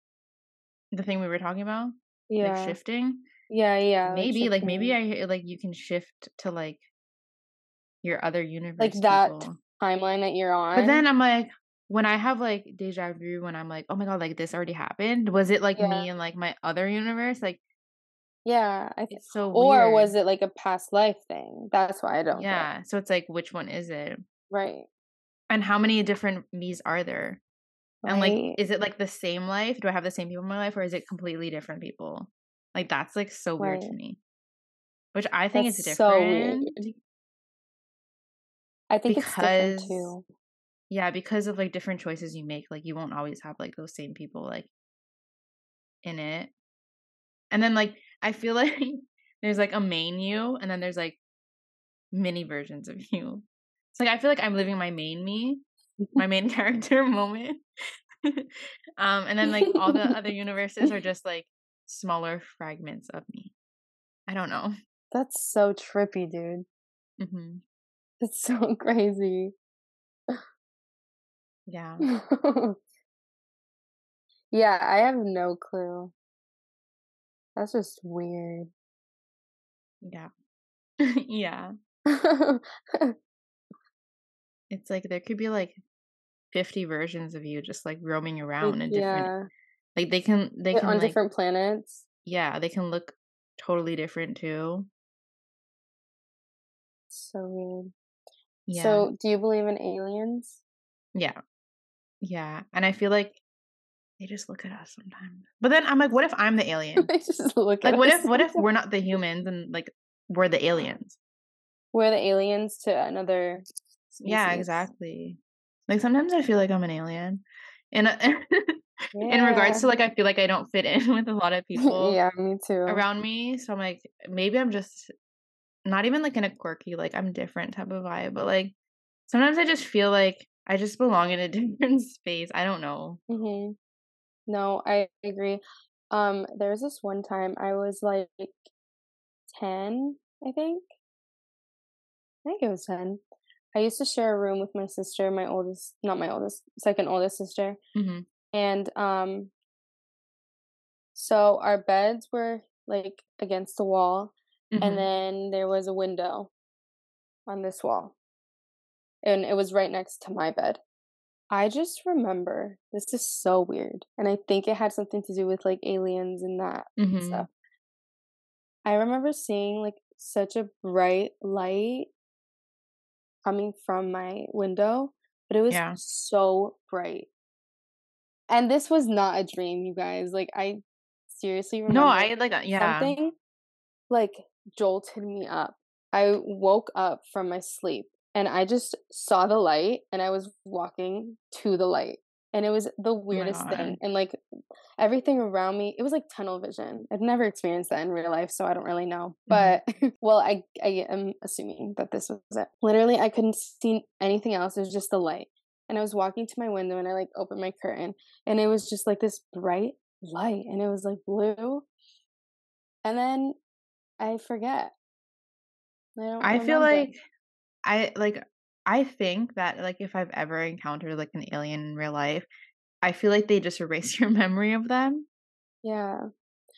The thing we were talking about,
Yeah.
like shifting.
Yeah, yeah.
maybe, like maybe. I like you can shift to like your other universe.
like that
people.
timeline that you're on.
But then I'm like, when I have like deja vu, when I'm like, oh my god, like this already happened. Was it like
Yeah.
me and like my other universe? Like
yeah, I think.
so
Or
weird.
was it like a past life thing? That's why I don't.
Yeah. So it's like, which one is it?
Right.
And how many different me's are there? And like, is it like the same life? Do I have the same people in my life, or is it completely different people? Like that's like so weird to me. Which I think
That's
is
so
different.
weird. I think it's different
because
too.
yeah, because of like different choices you make, like you won't always have like those same people like in it. And then like I feel like there's like a main you, and then there's like mini versions of you. It's like I feel like I'm living my main me, my main character moment. um, and then like all the other universes are just like smaller fragments of me. I don't know.
That's so trippy, dude.
hmm
That's so crazy.
Yeah.
yeah, I have no clue. That's just weird.
Yeah. yeah. It's like there could be like 50 versions of you just like roaming around in different
yeah,
like they can they can
on
like
different planets.
yeah, they can look totally different too.
So weird.
Yeah.
So, do you believe in aliens?
yeah. Yeah. And I feel like they just look at us sometimes. But then I'm like, what if I'm the alien?
they just look
Like
at
what
us.
if what if we're not the humans and like we're the aliens?
we're the aliens to another
Yeah, exactly. Like sometimes I feel like I'm an alien. And in regards to like I feel like I don't fit in with a lot of people
yeah, me too.
around me. So I'm like, maybe I'm just not even like in a quirky, like I'm different type of vibe, but like sometimes I just feel like I just belong in a different space. I don't know.
hmm No, I agree. Um, there was this one time I was like 10, I think. I think it was 10. I used to share a room with my sister, my oldest, not my oldest, second oldest sister.
hmm
And um so our beds were like against the wall
Mm-hmm.
and then there was a window on this wall. And it was right next to my bed. I just remember this is so weird. And I think it had something to do with like aliens and that
hmm
stuff. I remember seeing like such a bright light coming from my window, but it was
Yeah.
so bright. And this was not a dream, you guys. Like I seriously remember
No, I like yeah.
something like jolted me up. I woke up from my sleep and I just saw the light and I was walking to the light. And it was the
Oh
weirdest
God.
thing. And like everything around me, it was like tunnel vision. I've never experienced that in real life, so I don't really know. Mm-hmm. But well, I I am assuming that this was it. Literally, I couldn't see anything else. It was just the light. and I was walking to my window and I like opened my curtain and it was just like this bright light and it was like blue. And then I forget. I don't
I feel like I like I think that like if I've ever encountered like an alien in real life, I feel like they just erase your memory of them.
Yeah.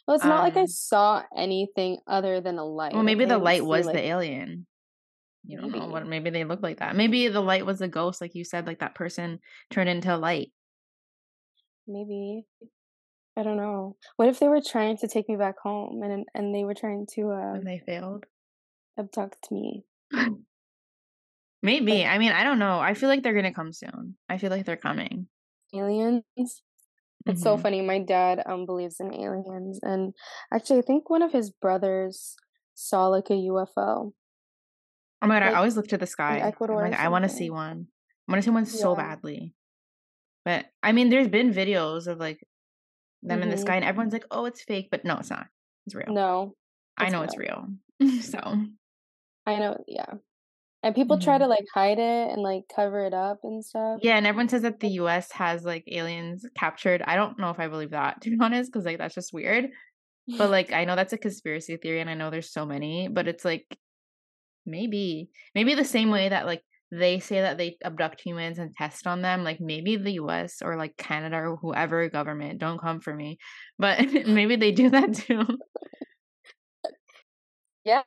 Well, it's not like I
Um
saw anything other than a light.
well maybe
I
the light was
like
the alien. You don't know what maybe they look like that. Maybe the light was a ghost, like you said, like that person turned into a light.
maybe. I don't know. What if they were trying to take me back home and and they were trying to uh
And they failed.
abduct me?
Maybe.
Like
I mean, I don't know. I feel like they're gonna come soon. I feel like they're coming.
aliens? It's so
hmm
funny. My dad um believes in aliens and actually I think one of his brothers saw like a UFO
Oh my god, I always look to the sky. I'm
Ecuador
like, I want to see one. I want to see one so badly. But I mean, there's been videos of like them in the
Mhm.
sky, and everyone's like, "Oh, it's fake," but no, it's not. It's real.
No,
I know it's
real.
so,
I know, yeah. And people try mm-hmm.
to
like hide it and like cover it up and stuff.
yeah, and everyone says that the U.S. has like aliens captured. I don't know if I believe that to be honest, because like that's just weird. But like, I know that's a conspiracy theory, and I know there's so many, but it's like maybe, maybe the same way that like they say that they abduct humans and test on them, like maybe the U.S. or like Canada or whoever government don't come for me, but maybe they do that too.
yeah.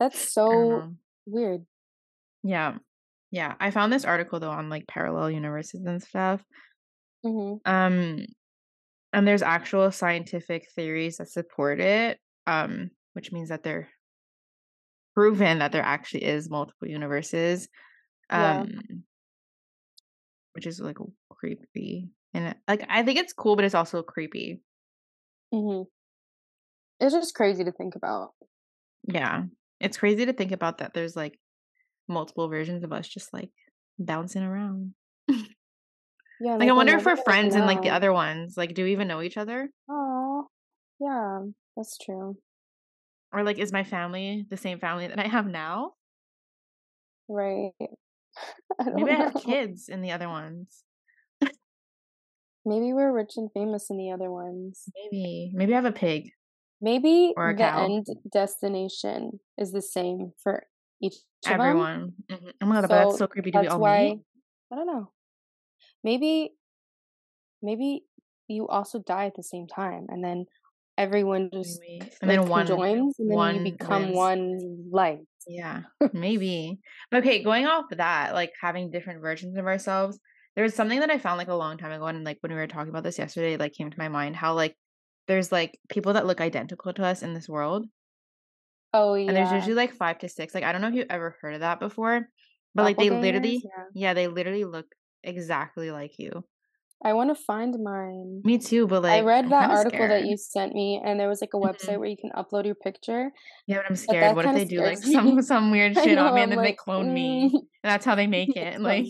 That's so weird.
Yeah. Yeah. I found this article though on like parallel universes and stuff.
hmm
Um and there's actual scientific theories that support it. Um, which means that they're proven that there actually is multiple universes.
Yeah.
Um, which is like creepy. And like I think it's cool, but it's also creepy.
Mm-hmm. It's just crazy to think about.
Yeah. It's crazy to think about that there's like multiple versions of us just like bouncing around.
Yeah,
Like I
like we'll
wonder if we're friends and like the other ones, like do we even know each other?
Oh, yeah, that's true.
Or like is my family the same family that I have now?
Right. I
Maybe I have kids in the other ones.
Maybe we're rich and famous in the other ones.
Maybe. Maybe I have a pig
Maybe the
cow.
end destination is the same for each.
Everyone. Mhm. Oh my god, but that's
So
so creepy. Do we all
why
meet?
I don't know. Maybe maybe you also die at the same time and then everyone just
Maybe. And
like
then one
conjoins and then you become one light.
Yeah, maybe. Okay, going off that, like having different versions of ourselves, there was something that I found like a long time ago, and like when we were talking about this yesterday, like came to my mind how like there's like people that look identical to us in this world,
Oh yeah.
and there's usually like five to six. Like I don't know if you ever heard of that before, but like they literally,
yeah.
yeah, they literally look exactly like you.
I want to find mine.
Me too, but
I
like
read
I'm
that article that you sent me and there was like a website
Mhm.
where you can upload your picture,
Yeah, but I'm scared.
that
What if they do like
scares
some some weird
I
shit on
know,
me
I'm
and then they
like,
clone me,
mm,
and that's how they make it? Like.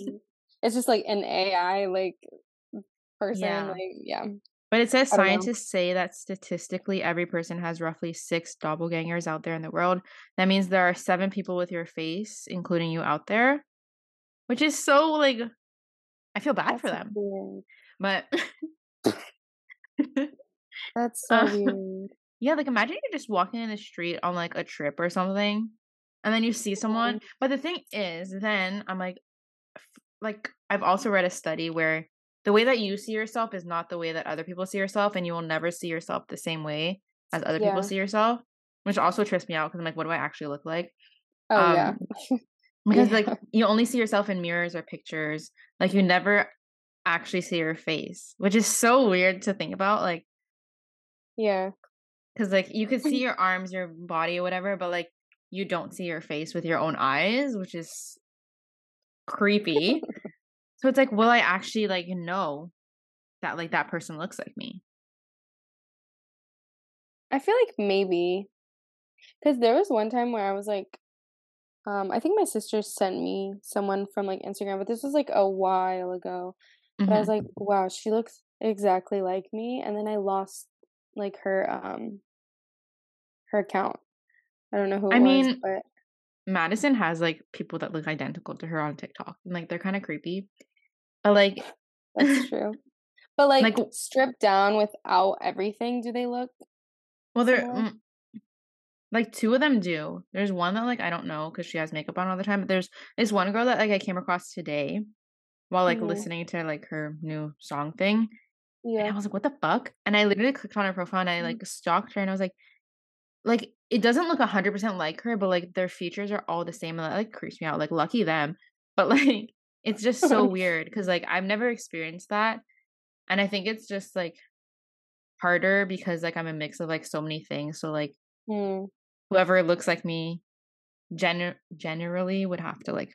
It's just like an AI like person,
yeah.
like yeah.
But it says
don't know.
scientists say that statistically every person has roughly six doppelgangers out there in the world. That means there are seven people with your face, including you out there, which is so like I feel bad for them.
weird.
But
That's so
uh,
weird.
yeah, like imagine you're just walking in the street on like a trip or something, and then you see someone. But the thing is, then I'm like, f- like I've also read a study where the way that you see yourself is not the way that other people see yourself, and you will never see yourself the same way as other people see yourself, which also trips me out because I'm like, what do I actually look like?
Oh yeah.
Um, because like you only see yourself in mirrors or pictures, like you never actually see your face, which is so weird to think about. Like,
Yeah.
because like you could see your arms, your body, or whatever, but like you don't see your face with your own eyes, which is creepy. So it's like, will I actually like know that like that person looks like me?
I feel like maybe because there was one time where I was like, um, I think my sister sent me someone from like Instagram, but this was like a while ago. But I was
hmm
like, wow, she looks exactly like me, and then I lost like her um her account. I don't know who
I
was,
mean,
but
Madison has like people that look identical to her on TikTok, and like they're kind of creepy. But like,
That's true. But like,
Like-
stripped down without everything, do they look?
well, they're
Similar?
mm, like two of them do. There's one that like I don't know because she has makeup on all the time. But there's this one girl that like I came across today while like
Mhm.
listening to like her new song thing, and I was like, "What the fuck?" And I literally clicked on her profile and I
Mm.
like stalked her, and I was like, like it doesn't look hundred percent like her, but like their features are all the same, and that like creeps me out. Like lucky them, but like it's just so weird because like I've never experienced that, and I think it's just like harder because like I'm a mix of like so many things. So like
Hmm.
whoever looks like me, gener- generally would have to like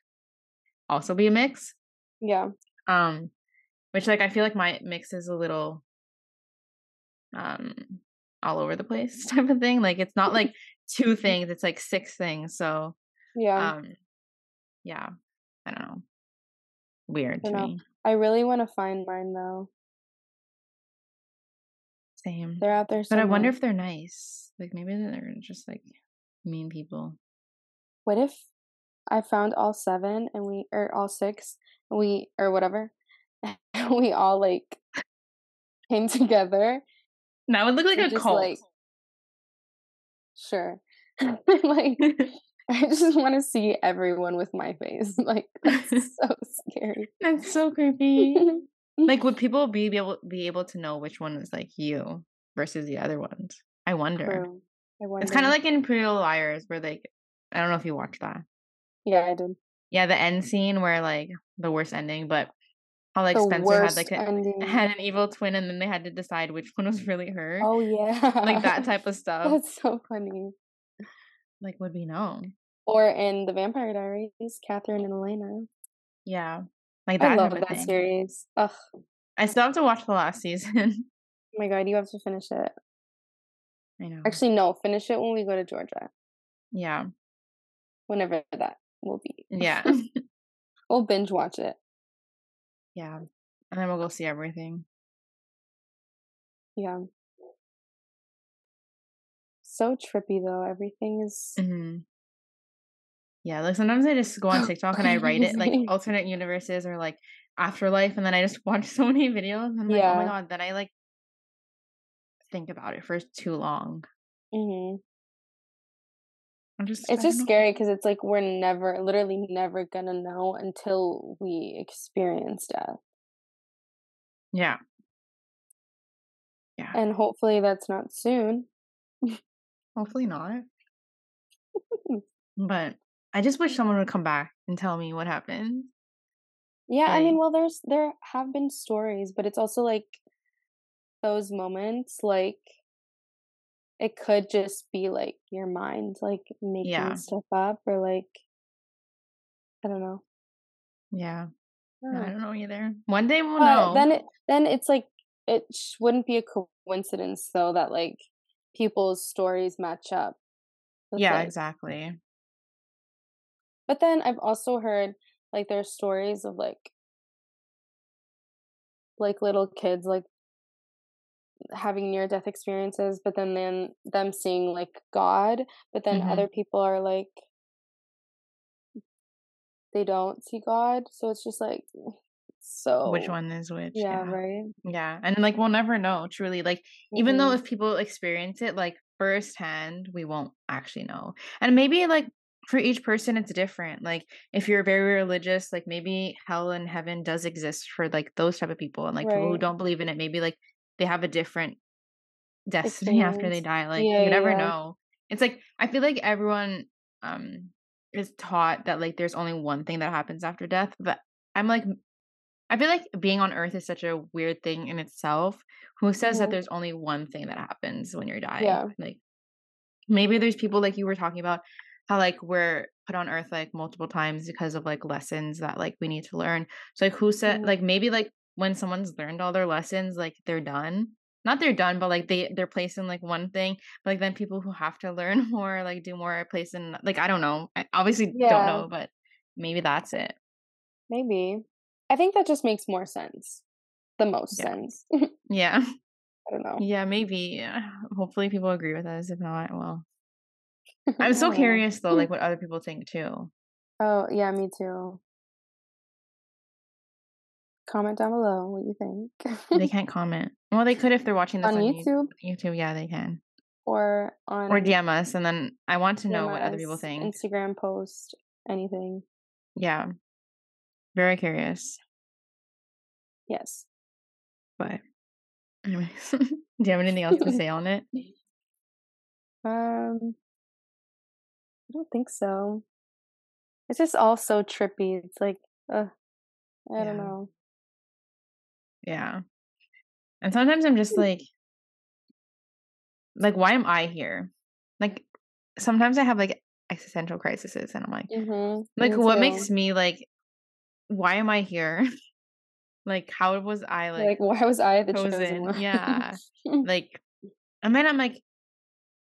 also be a mix.
Yeah.
Um, which like I feel like my mix is a little um all over the place type of thing. Like it's not like two things, it's like six things. So
Yeah.
um yeah, I don't know. Weird to
know.
me.
I really want to find mine though.
Same.
They're out there
But I wonder if they're nice. Like maybe they're just like mean people.
What if I found all seven and we or all six and we or whatever and we all like came together
That would look like a
just
cult.
like sure. like I just want to see everyone with my face. Like that's so scary.
That's so creepy. like would people be, be able be able to know which one is like you versus the other ones? I wonder.
I wonder.
It's kind of like in Pretty Little Liars where like I don't know if you watched that.
yeah, I did.
Yeah, the end scene where like the worst ending, but how like
the
Spencer had like a, had an evil twin and then they had to decide which one was really her.
oh yeah,
Like that type of stuff.
That's so funny.
Like would be known.
Or in the Vampire Diaries, Katherine and Elena.
Yeah. Like that
I love that
thing.
series. Ugh. Oh
I still have to watch the last season.
Oh my god, you have to finish it.
I know.
Actually, no, finish it when we go to Georgia.
yeah.
Whenever that will be.
Yeah.
We'll binge watch it.
yeah. And then we'll go see everything.
Yeah. So trippy though. Everything is
hmm Yeah, like sometimes I just go on TikTok and I write it like alternate universes or like afterlife, and then I just watch so many videos. And I'm like, oh my god, then I like think about it for too long.
hmm
I'm just
It's just
know.
scary because it's like we're never, literally never gonna know until we experience death.
Yeah. Yeah.
And hopefully that's not soon.
Hopefully not. But I just wish someone would come back and tell me what happened.
Yeah, I mean, well, there's there have been stories, but it's also like those moments, like it could just be like your mind, like making
Yeah.
stuff up, or like I don't know.
Yeah.
I don't
I
know.
don't know either. One day we'll
But
know.
then it then it's like it sh- wouldn't be a coincidence though that like people's stories match up.
yeah,
like-
exactly.
But then I've also heard like there's stories of like like little kids like having near death experiences, but then then them seeing like God, but then
Mhm.
other people are like they don't see God, so it's just like so
Which one is which?
Yeah,
yeah.
right.
Yeah, and like we'll never know truly. Like even though
Mhm.
if people experience it like firsthand, we won't actually know. And maybe like for each person it's different. Like if you're very religious, like maybe hell and heaven does exist for like those type of people and like people who don't believe in it, maybe like they have a different destiny after they die. Like
Yeah,
you never
yeah.
know. It's like I feel like everyone um is taught that like there's only one thing that happens after death, but I'm like I feel like being on earth is such a weird thing in itself. Who says that
Mhm.
there's only one thing that happens when you're dying?
Yeah.
Like maybe there's people like you were talking about how like we're put on earth like multiple times because of like lessons that like we need to learn. So like who said
Mhm.
like maybe like when someone's learned all their lessons, like they're done. Not they're done, but like they they're placed in like one thing. But like then people who have to learn more, like do more, are placed in like I don't know. I obviously don't know, but maybe that's it.
Maybe. I think that just makes more sense. The most
Yeah.
sense.
Yeah.
I don't know.
Yeah, maybe. Uh, hopefully people agree with us. If not, well, I'm so
I don't know.
curious though, like what other people think too.
Oh, yeah, me too. Comment down below what you think.
They can't comment. Well, they could if they're watching this
on
on,
YouTube
YouTube. Yeah, they can.
or on
Or DM us, and then I want to know what other people think.
Instagram post, anything.
Yeah, very curious.
Yes.
But anyways, do you have anything else to say on it?
Um, I don't think so. It's just all so trippy. It's like, uh, I don't know.
Yeah. And sometimes I'm just like, like, why am I here? Like, sometimes I have like existential crises, and I'm like,
Mm-hmm.
like, what makes me like, why am I here? like, how was I
like,
like,
why was I the chosen
chosen?
one?
Yeah. like, and then I'm like,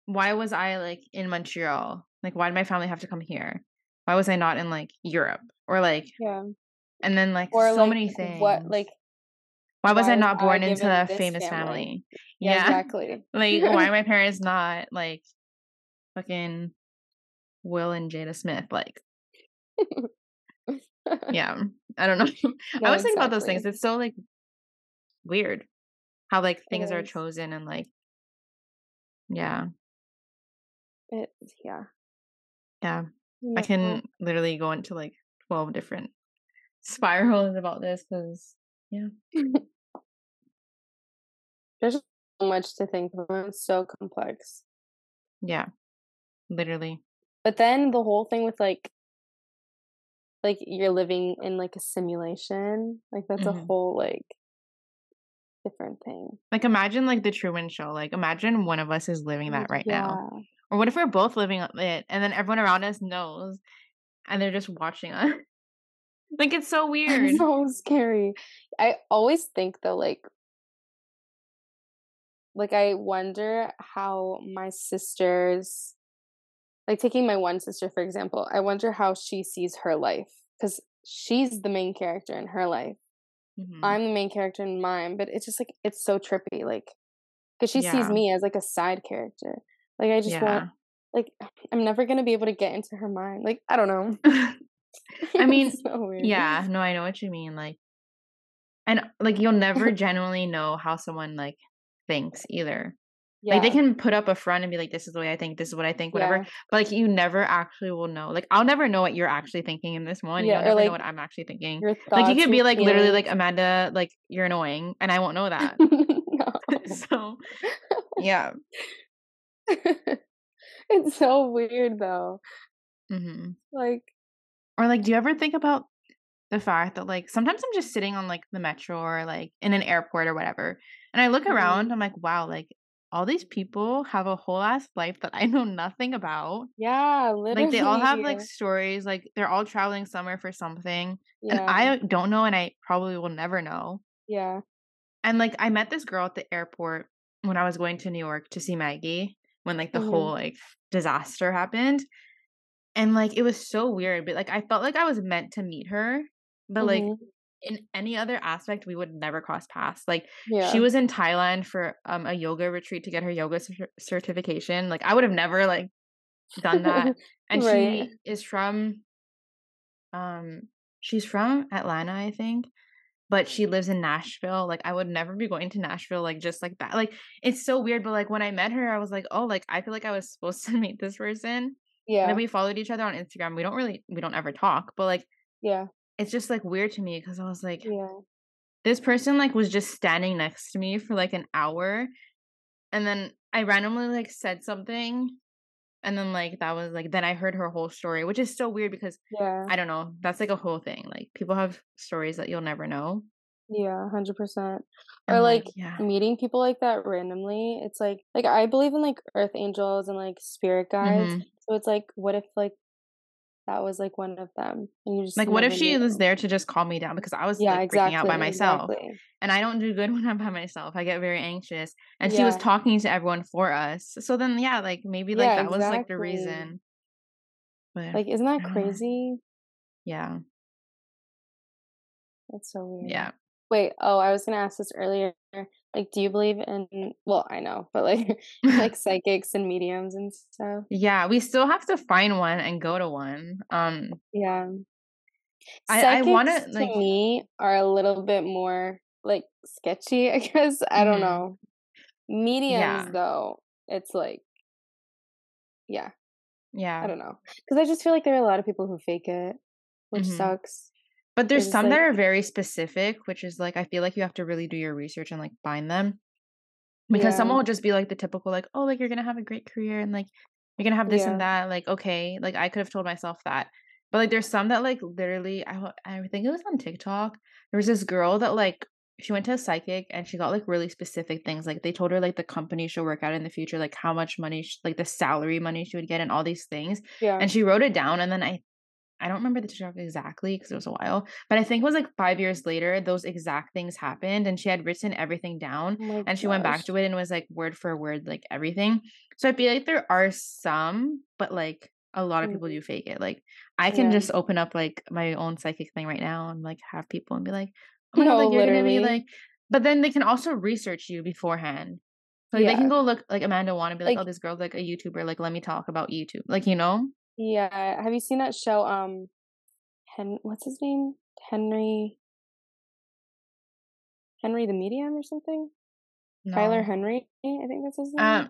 why was I like in Montreal? Like, why did my family have to come here? Why was I not in like Europe or like,
yeah.
and then like
Or
so
like,
many things.
what, like,
why was
why
I not
I
born into a famous
family?
family?
yeah,
Yeah.
exactly.
like, why are my parents not like fucking Will and Jada Smith? Like, yeah, I don't know. I
was
thinking think about those things. It's so like weird how like things are chosen and like, yeah,
It, yeah.
yeah. I can literally go into like 12 different spirals about this because,
yeah. There's so much to think about. It's so complex.
yeah, literally.
But then the whole thing with like like you're living in like a simulation, like that's
Mhm.
a whole like different thing.
Like, imagine like the Truman Show. Like, imagine one of us is living that right now. Or what if we're both living it and then everyone around us knows and they're just watching us? like, it's so weird.
It's so scary. I always think though, like like I wonder how my sisters like taking my one sister for example, I wonder how she sees her life. Because she's the main character in her life.
Mhm.
I'm the main character in mine, but it's just like it's so trippy, like because she sees me as like a side character. Like I just
Yeah.
want, like I'm never gonna be able to get into her mind. Like I don't know.
I mean,
so
yeah, no, I know what you mean. Like, and like, you'll never genuinely know how someone like thinks either.
Yeah,
Like, they can put up a front and be like, this is the way I think, this is what I think, whatever.
yeah,
But like, you never actually will know. Like, I'll never know what you're actually thinking in this moment.
Yeah,
You'll
or,
never
like,
know what I'm actually thinking. Like, you could be like, literally, like. Amanda, like, you're annoying, and I won't know that. so, yeah.
it's so weird though.
hmm
Like
Or like, do you ever think about the fact that like sometimes I'm just sitting on like the metro or like in an airport or whatever, and I look
Mhm.
around, I'm like, wow, like all these people have a whole ass life that I know nothing about.
yeah, literally.
Like they all have like stories, like they're all traveling somewhere for something,
yeah,
and I don't know, and I probably will never know.
yeah,
And like I met this girl at the airport when I was going to New York to see Maggie when like the
Mhm.
whole like disaster happened. And like it was so weird, but like I felt like I was meant to meet her. But like
Mhm.
In any other aspect, we would never cross paths. Like
yeah.
she was in Thailand for um a yoga retreat to get her yoga cer- certification. Like I would have never like done that. And
Right.
she is from um she's from Atlanta, I think. But she lives in Nashville. Like I would never be going to Nashville like just like that. Like it's so weird. But like when I met her, I was like, oh, like I feel like I was supposed to meet this person. And
yeah,
then we followed each other on Instagram. We don't really we don't ever talk, but like
yeah,
it's just like weird to me because I was like,
yeah.
this person like was just standing next to me for like an hour and then i randomly like said something and then like that was like then i heard her whole story which is so weird because
Yeah,
i don't know that's like a whole thing like people have stories that you'll never know
yeah, hundred percent. Or like
yeah
meeting people like that randomly. It's like like I believe in like earth angels and like spirit guides.
Mhm.
So it's like, what if like that was like one of them, and you just
like what if she was there to just calm me down because i was
Yeah,
like freaking out by myself
exactly.
and i don't do good when i'm by myself i get very anxious and she was talking to everyone for us so then yeah like maybe like
Yeah,
that was like the reason but
Like, isn't that crazy?
yeah
That's so weird.
yeah
Wait, oh, I was gonna ask this earlier. Like do you believe in well, I know, but like like psychics and mediums and stuff?
yeah, we still have to find one and go to one. Um,
Yeah.
I I want
Psychics
to like.
me are a little bit more like sketchy, I guess. I don't
mhm,
know. Mediums
Yeah,
though, it's like yeah,
yeah I
don't know. Because I just feel like there are a lot of people who fake it, which
hmm
sucks.
But there's some that are very specific, which is like I feel like you have to really do your research and like find them. Because
yeah,
someone will just be like the typical like, "Oh, like, you're gonna have a great career and, like, you're gonna have this and that." Like, okay, like, I could have told myself that. But, like, there's some that, like, literally I I think it was on TikTok. There was this girl that, like, she went to a psychic and she got, like, really specific things. Like, they told her, like, the company she'll work at in the future, like, how much money sh like, the salary money she would get and all these things.
Yeah.
And she wrote it down, and then I I don't remember the TikTok exactly because it was a while, but I think it was like 5 years later, those exact things happened, and she had written everything down,
Oh
and she went back to it and was like word for word, like everything. So I feel like there are some, but like a lot of people
Mhm.
do fake it. Like I can
Yeah.
just open up like my own psychic thing right now and like have people and be like, "Oh my god,
No,
like you're gonna be
literally.
like," but then they can also research you beforehand. So like they can go look like Amanda Wan and be like, "Oh, this girl's like a YouTuber. Like let me talk about YouTube." Like you know?
Yeah. Have you seen that show? Um, Hen, what's his name? Henry, Henry the Medium or something? Tyler Henry, I think that's his name.
Um,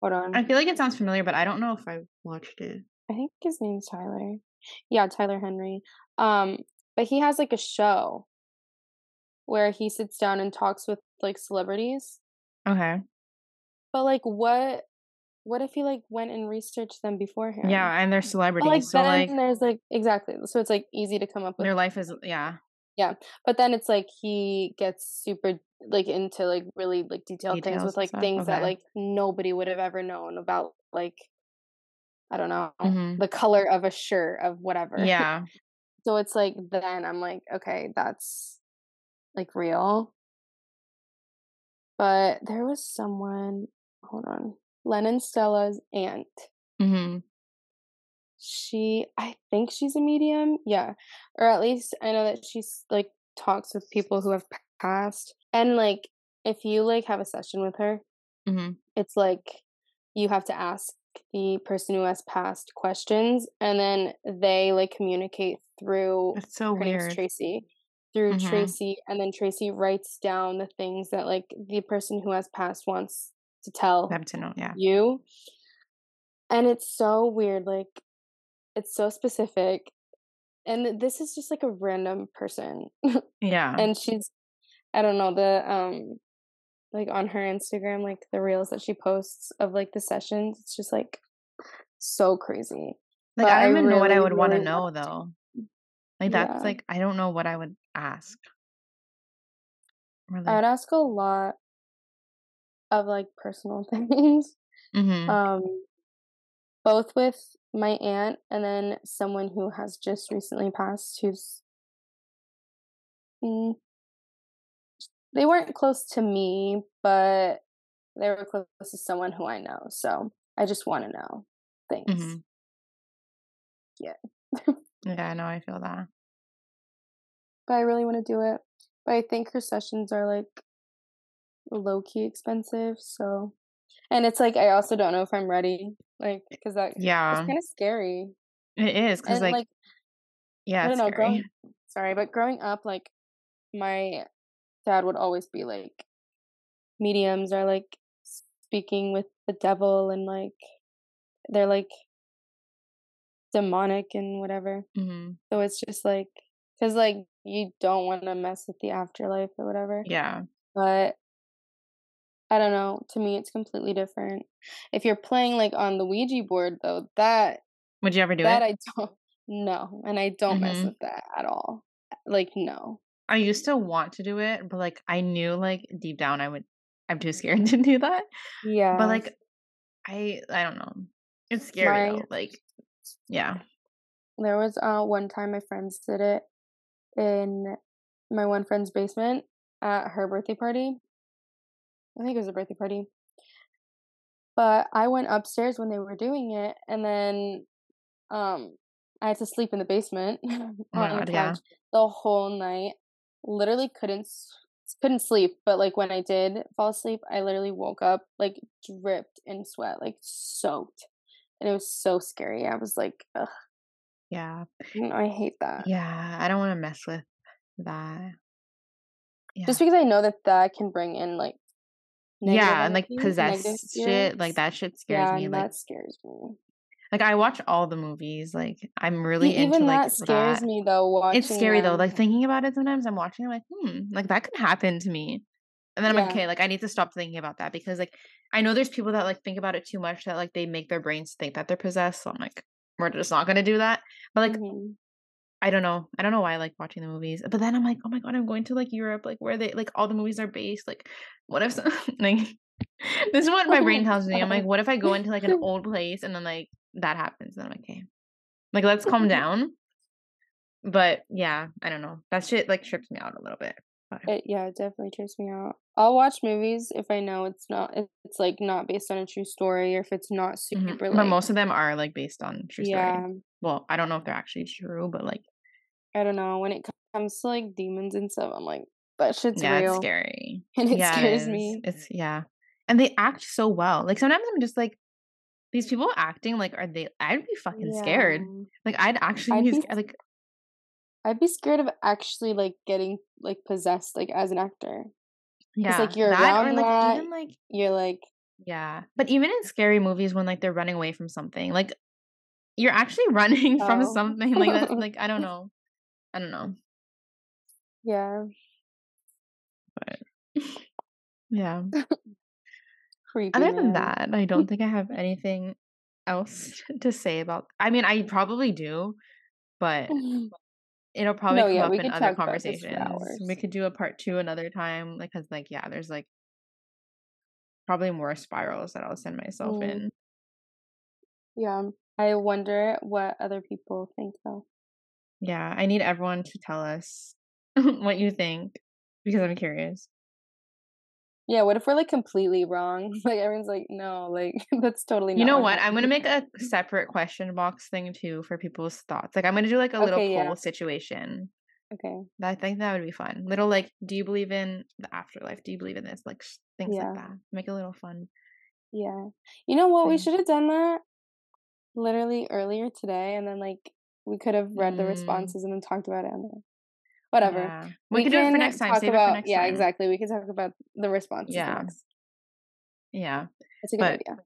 Hold on.
I feel like it sounds familiar, but I don't know if I watched it.
I think his name's Tyler. Yeah, Tyler Henry. Um, but he has like a show where he sits down and talks with like celebrities.
Okay.
But like what what if he like went and researched them beforehand?
Yeah, and they're
But like
celebrities, so
then
like
there's like exactly. So it's like easy to come up with
their life is yeah,
yeah. But then it's like he gets super like into like really like detailed things with like things that like nobody would have ever known about like I don't know,
Mhm.
the color of a shirt of whatever.
Yeah.
So it's like then I'm like, okay, that's like real. But there was someone, hold on, Lennon Stella's aunt.
Mhm.
She, I think she's a medium. Yeah. Or at least I know that she's like talks with people who have passed. And like, if you like have a session with her,
Mhm.
it's like you have to ask the person who has passed questions and then they like communicate through
It's so
her
weird.
Tracy through
Mhm.
Tracy and then Tracy writes down the things that like the person who has passed wants to tell
Them to know, yeah.
you and it's so weird like it's so specific and this is just like a random person
Yeah.
and she's I don't know the um like on her Instagram, like the reels that she posts of like the sessions, it's just like so crazy.
Like
But
I don't even know what I
really,
would wanna know though. Like that's
Yeah.
like I don't know what I would ask. Or
I'd ask a lot of like personal things.
Mhm.
Um both with my aunt and then someone who has just recently passed who's mm, they weren't close to me, but they were close to someone who I know. So I just want to know things.
Mhm.
Yeah.
Yeah, know. I feel that.
but I really want to do it. But I think her sessions are like low key expensive. So, and it's like I also don't know if I'm ready, like because that
yeah, it's
kind of scary.
It is because like
like
yeah,
I don't
it's
know,
scary.
growing sorry, but growing up, like my dad would always be like, mediums are like speaking with the devil, and like they're like demonic and whatever.
Mhm.
So it's just like because like you don't want to mess with the afterlife or whatever.
Yeah.
But I don't know. To me, it's completely different. If you're playing like on the Ouija board, though, that
Would you ever do it?
that
it?
I don't know, and I don't mess
Mhm.
with that at all. Like no.
I used to want to do it, but like I knew like deep down I would I'm too scared to do that.
Yeah.
But like I I don't know. It's scary
my
though. Like yeah.
there was uh one time my friends did it in my one friend's basement at her birthday party. I think it was a birthday party. But I went upstairs when they were doing it, and then um I had to sleep in the basement
Oh
on the
yeah.
couch the whole night. Literally couldn't couldn't sleep, but like when I did fall asleep, I literally woke up like dripped in sweat, like soaked. And it was so scary. I was like, ugh.
Yeah.
I hate that.
Yeah. I don't want to mess with that.
Yeah. Just because I know that that can bring in like
yeah, and like possessed shit, like that shit scares
yeah,
me. Like
that scares me.
Like I watch all the movies. Like I'm really
Even
into
that
like
scares
that.
me though. Watching
It's scary though. Like thinking about it sometimes I'm watching, I'm like, hmm, like that could happen to me. And then I'm like, okay, like I need to stop thinking about that because like I know there's people that like think about it too much that like they make their brains think that they're possessed. So I'm like, we're just not gonna do that. But like
Mhm.
I don't know. I don't know why I like watching the movies. But then I'm like, oh my god, I'm going to like Europe, like where they like all the movies are based. Like, what if some, like this is what my brain tells me. I'm like, what if I go into like an old place and then like that happens? Then I'm like, okay, like let's calm down. But yeah, I don't know. That shit like trips me out a little bit. But
It, yeah, it definitely trips me out. I'll watch movies if I know it's not it's like not based on a true story or if it's not
mhm.
super
but most of them are like based on true story.
Yeah.
Well, I don't know if they're actually true, but like
I don't know. When it comes to like demons and stuff, I'm like that shit's
yeah, it's scary.
and it
Yeah,
scares
is.
me.
It's yeah, and they act so well. Like sometimes I'm just like, these people acting like, are they? I'd be fucking scared. Like I'd actually
I'd
be
be
scared. Like
I'd be scared of actually like getting like possessed like as an actor.
yeah,
like, you're
that or
around
like
that.
even like
You're like
yeah, but even in scary movies when like they're running away from something, like you're actually running from
oh
something. Like that. like I don't know, I don't know,
yeah,
but yeah. Other than that, I don't think I have anything else to say about. I mean, I probably do, but it'll probably
no,
come
yeah,
up in other
talk about this for
conversations. We could do a part two another time, like, cause like, yeah, there's like probably more spirals that I'll send myself
Mm,
in.
yeah, I wonder what other people think though.
Yeah, I need everyone to tell us what you think because I'm curious.
Yeah, what if we're like completely wrong? Like everyone's like, no, like that's totally
You know
what
what? I'm gonna make a separate question box thing too for people's thoughts. Like, I'm gonna do like a little
Okay, yeah,
poll situation.
okay,
I think that would be fun. Little like, do you believe in the afterlife? Do you believe in this? Like things like that. Make a little fun
yeah. You know what? We should have done that literally earlier today, and then like we could have read the
Mm,
responses and then talked about it. And whatever.
yeah, we
We
could do it for next time.
talk
Save
about yeah,
time.
exactly. We can talk about the responses
Yeah,
next.
yeah.
That's a good
But
idea.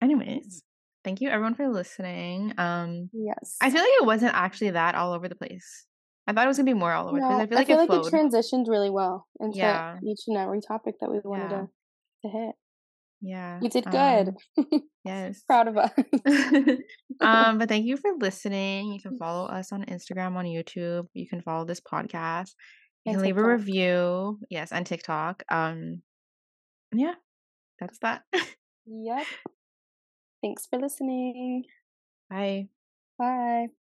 anyways, thank you everyone for listening. Um, I feel like it wasn't actually that all over the place. I thought it was gonna be more all over the place. I
No,
feel
I
like
feel
it
like it transitioned really well into
Yeah,
each and every topic that we wanted
yeah,
to to hit.
Yeah.
You did good.
Um, yes.
Proud of us.
um, but thank you for listening. You can follow us on Instagram, on YouTube. You can follow this podcast. You
and
can leave a review. Yes, and TikTok. Um, yeah, that's that.
Yep. Thanks for listening.
Bye.
Bye.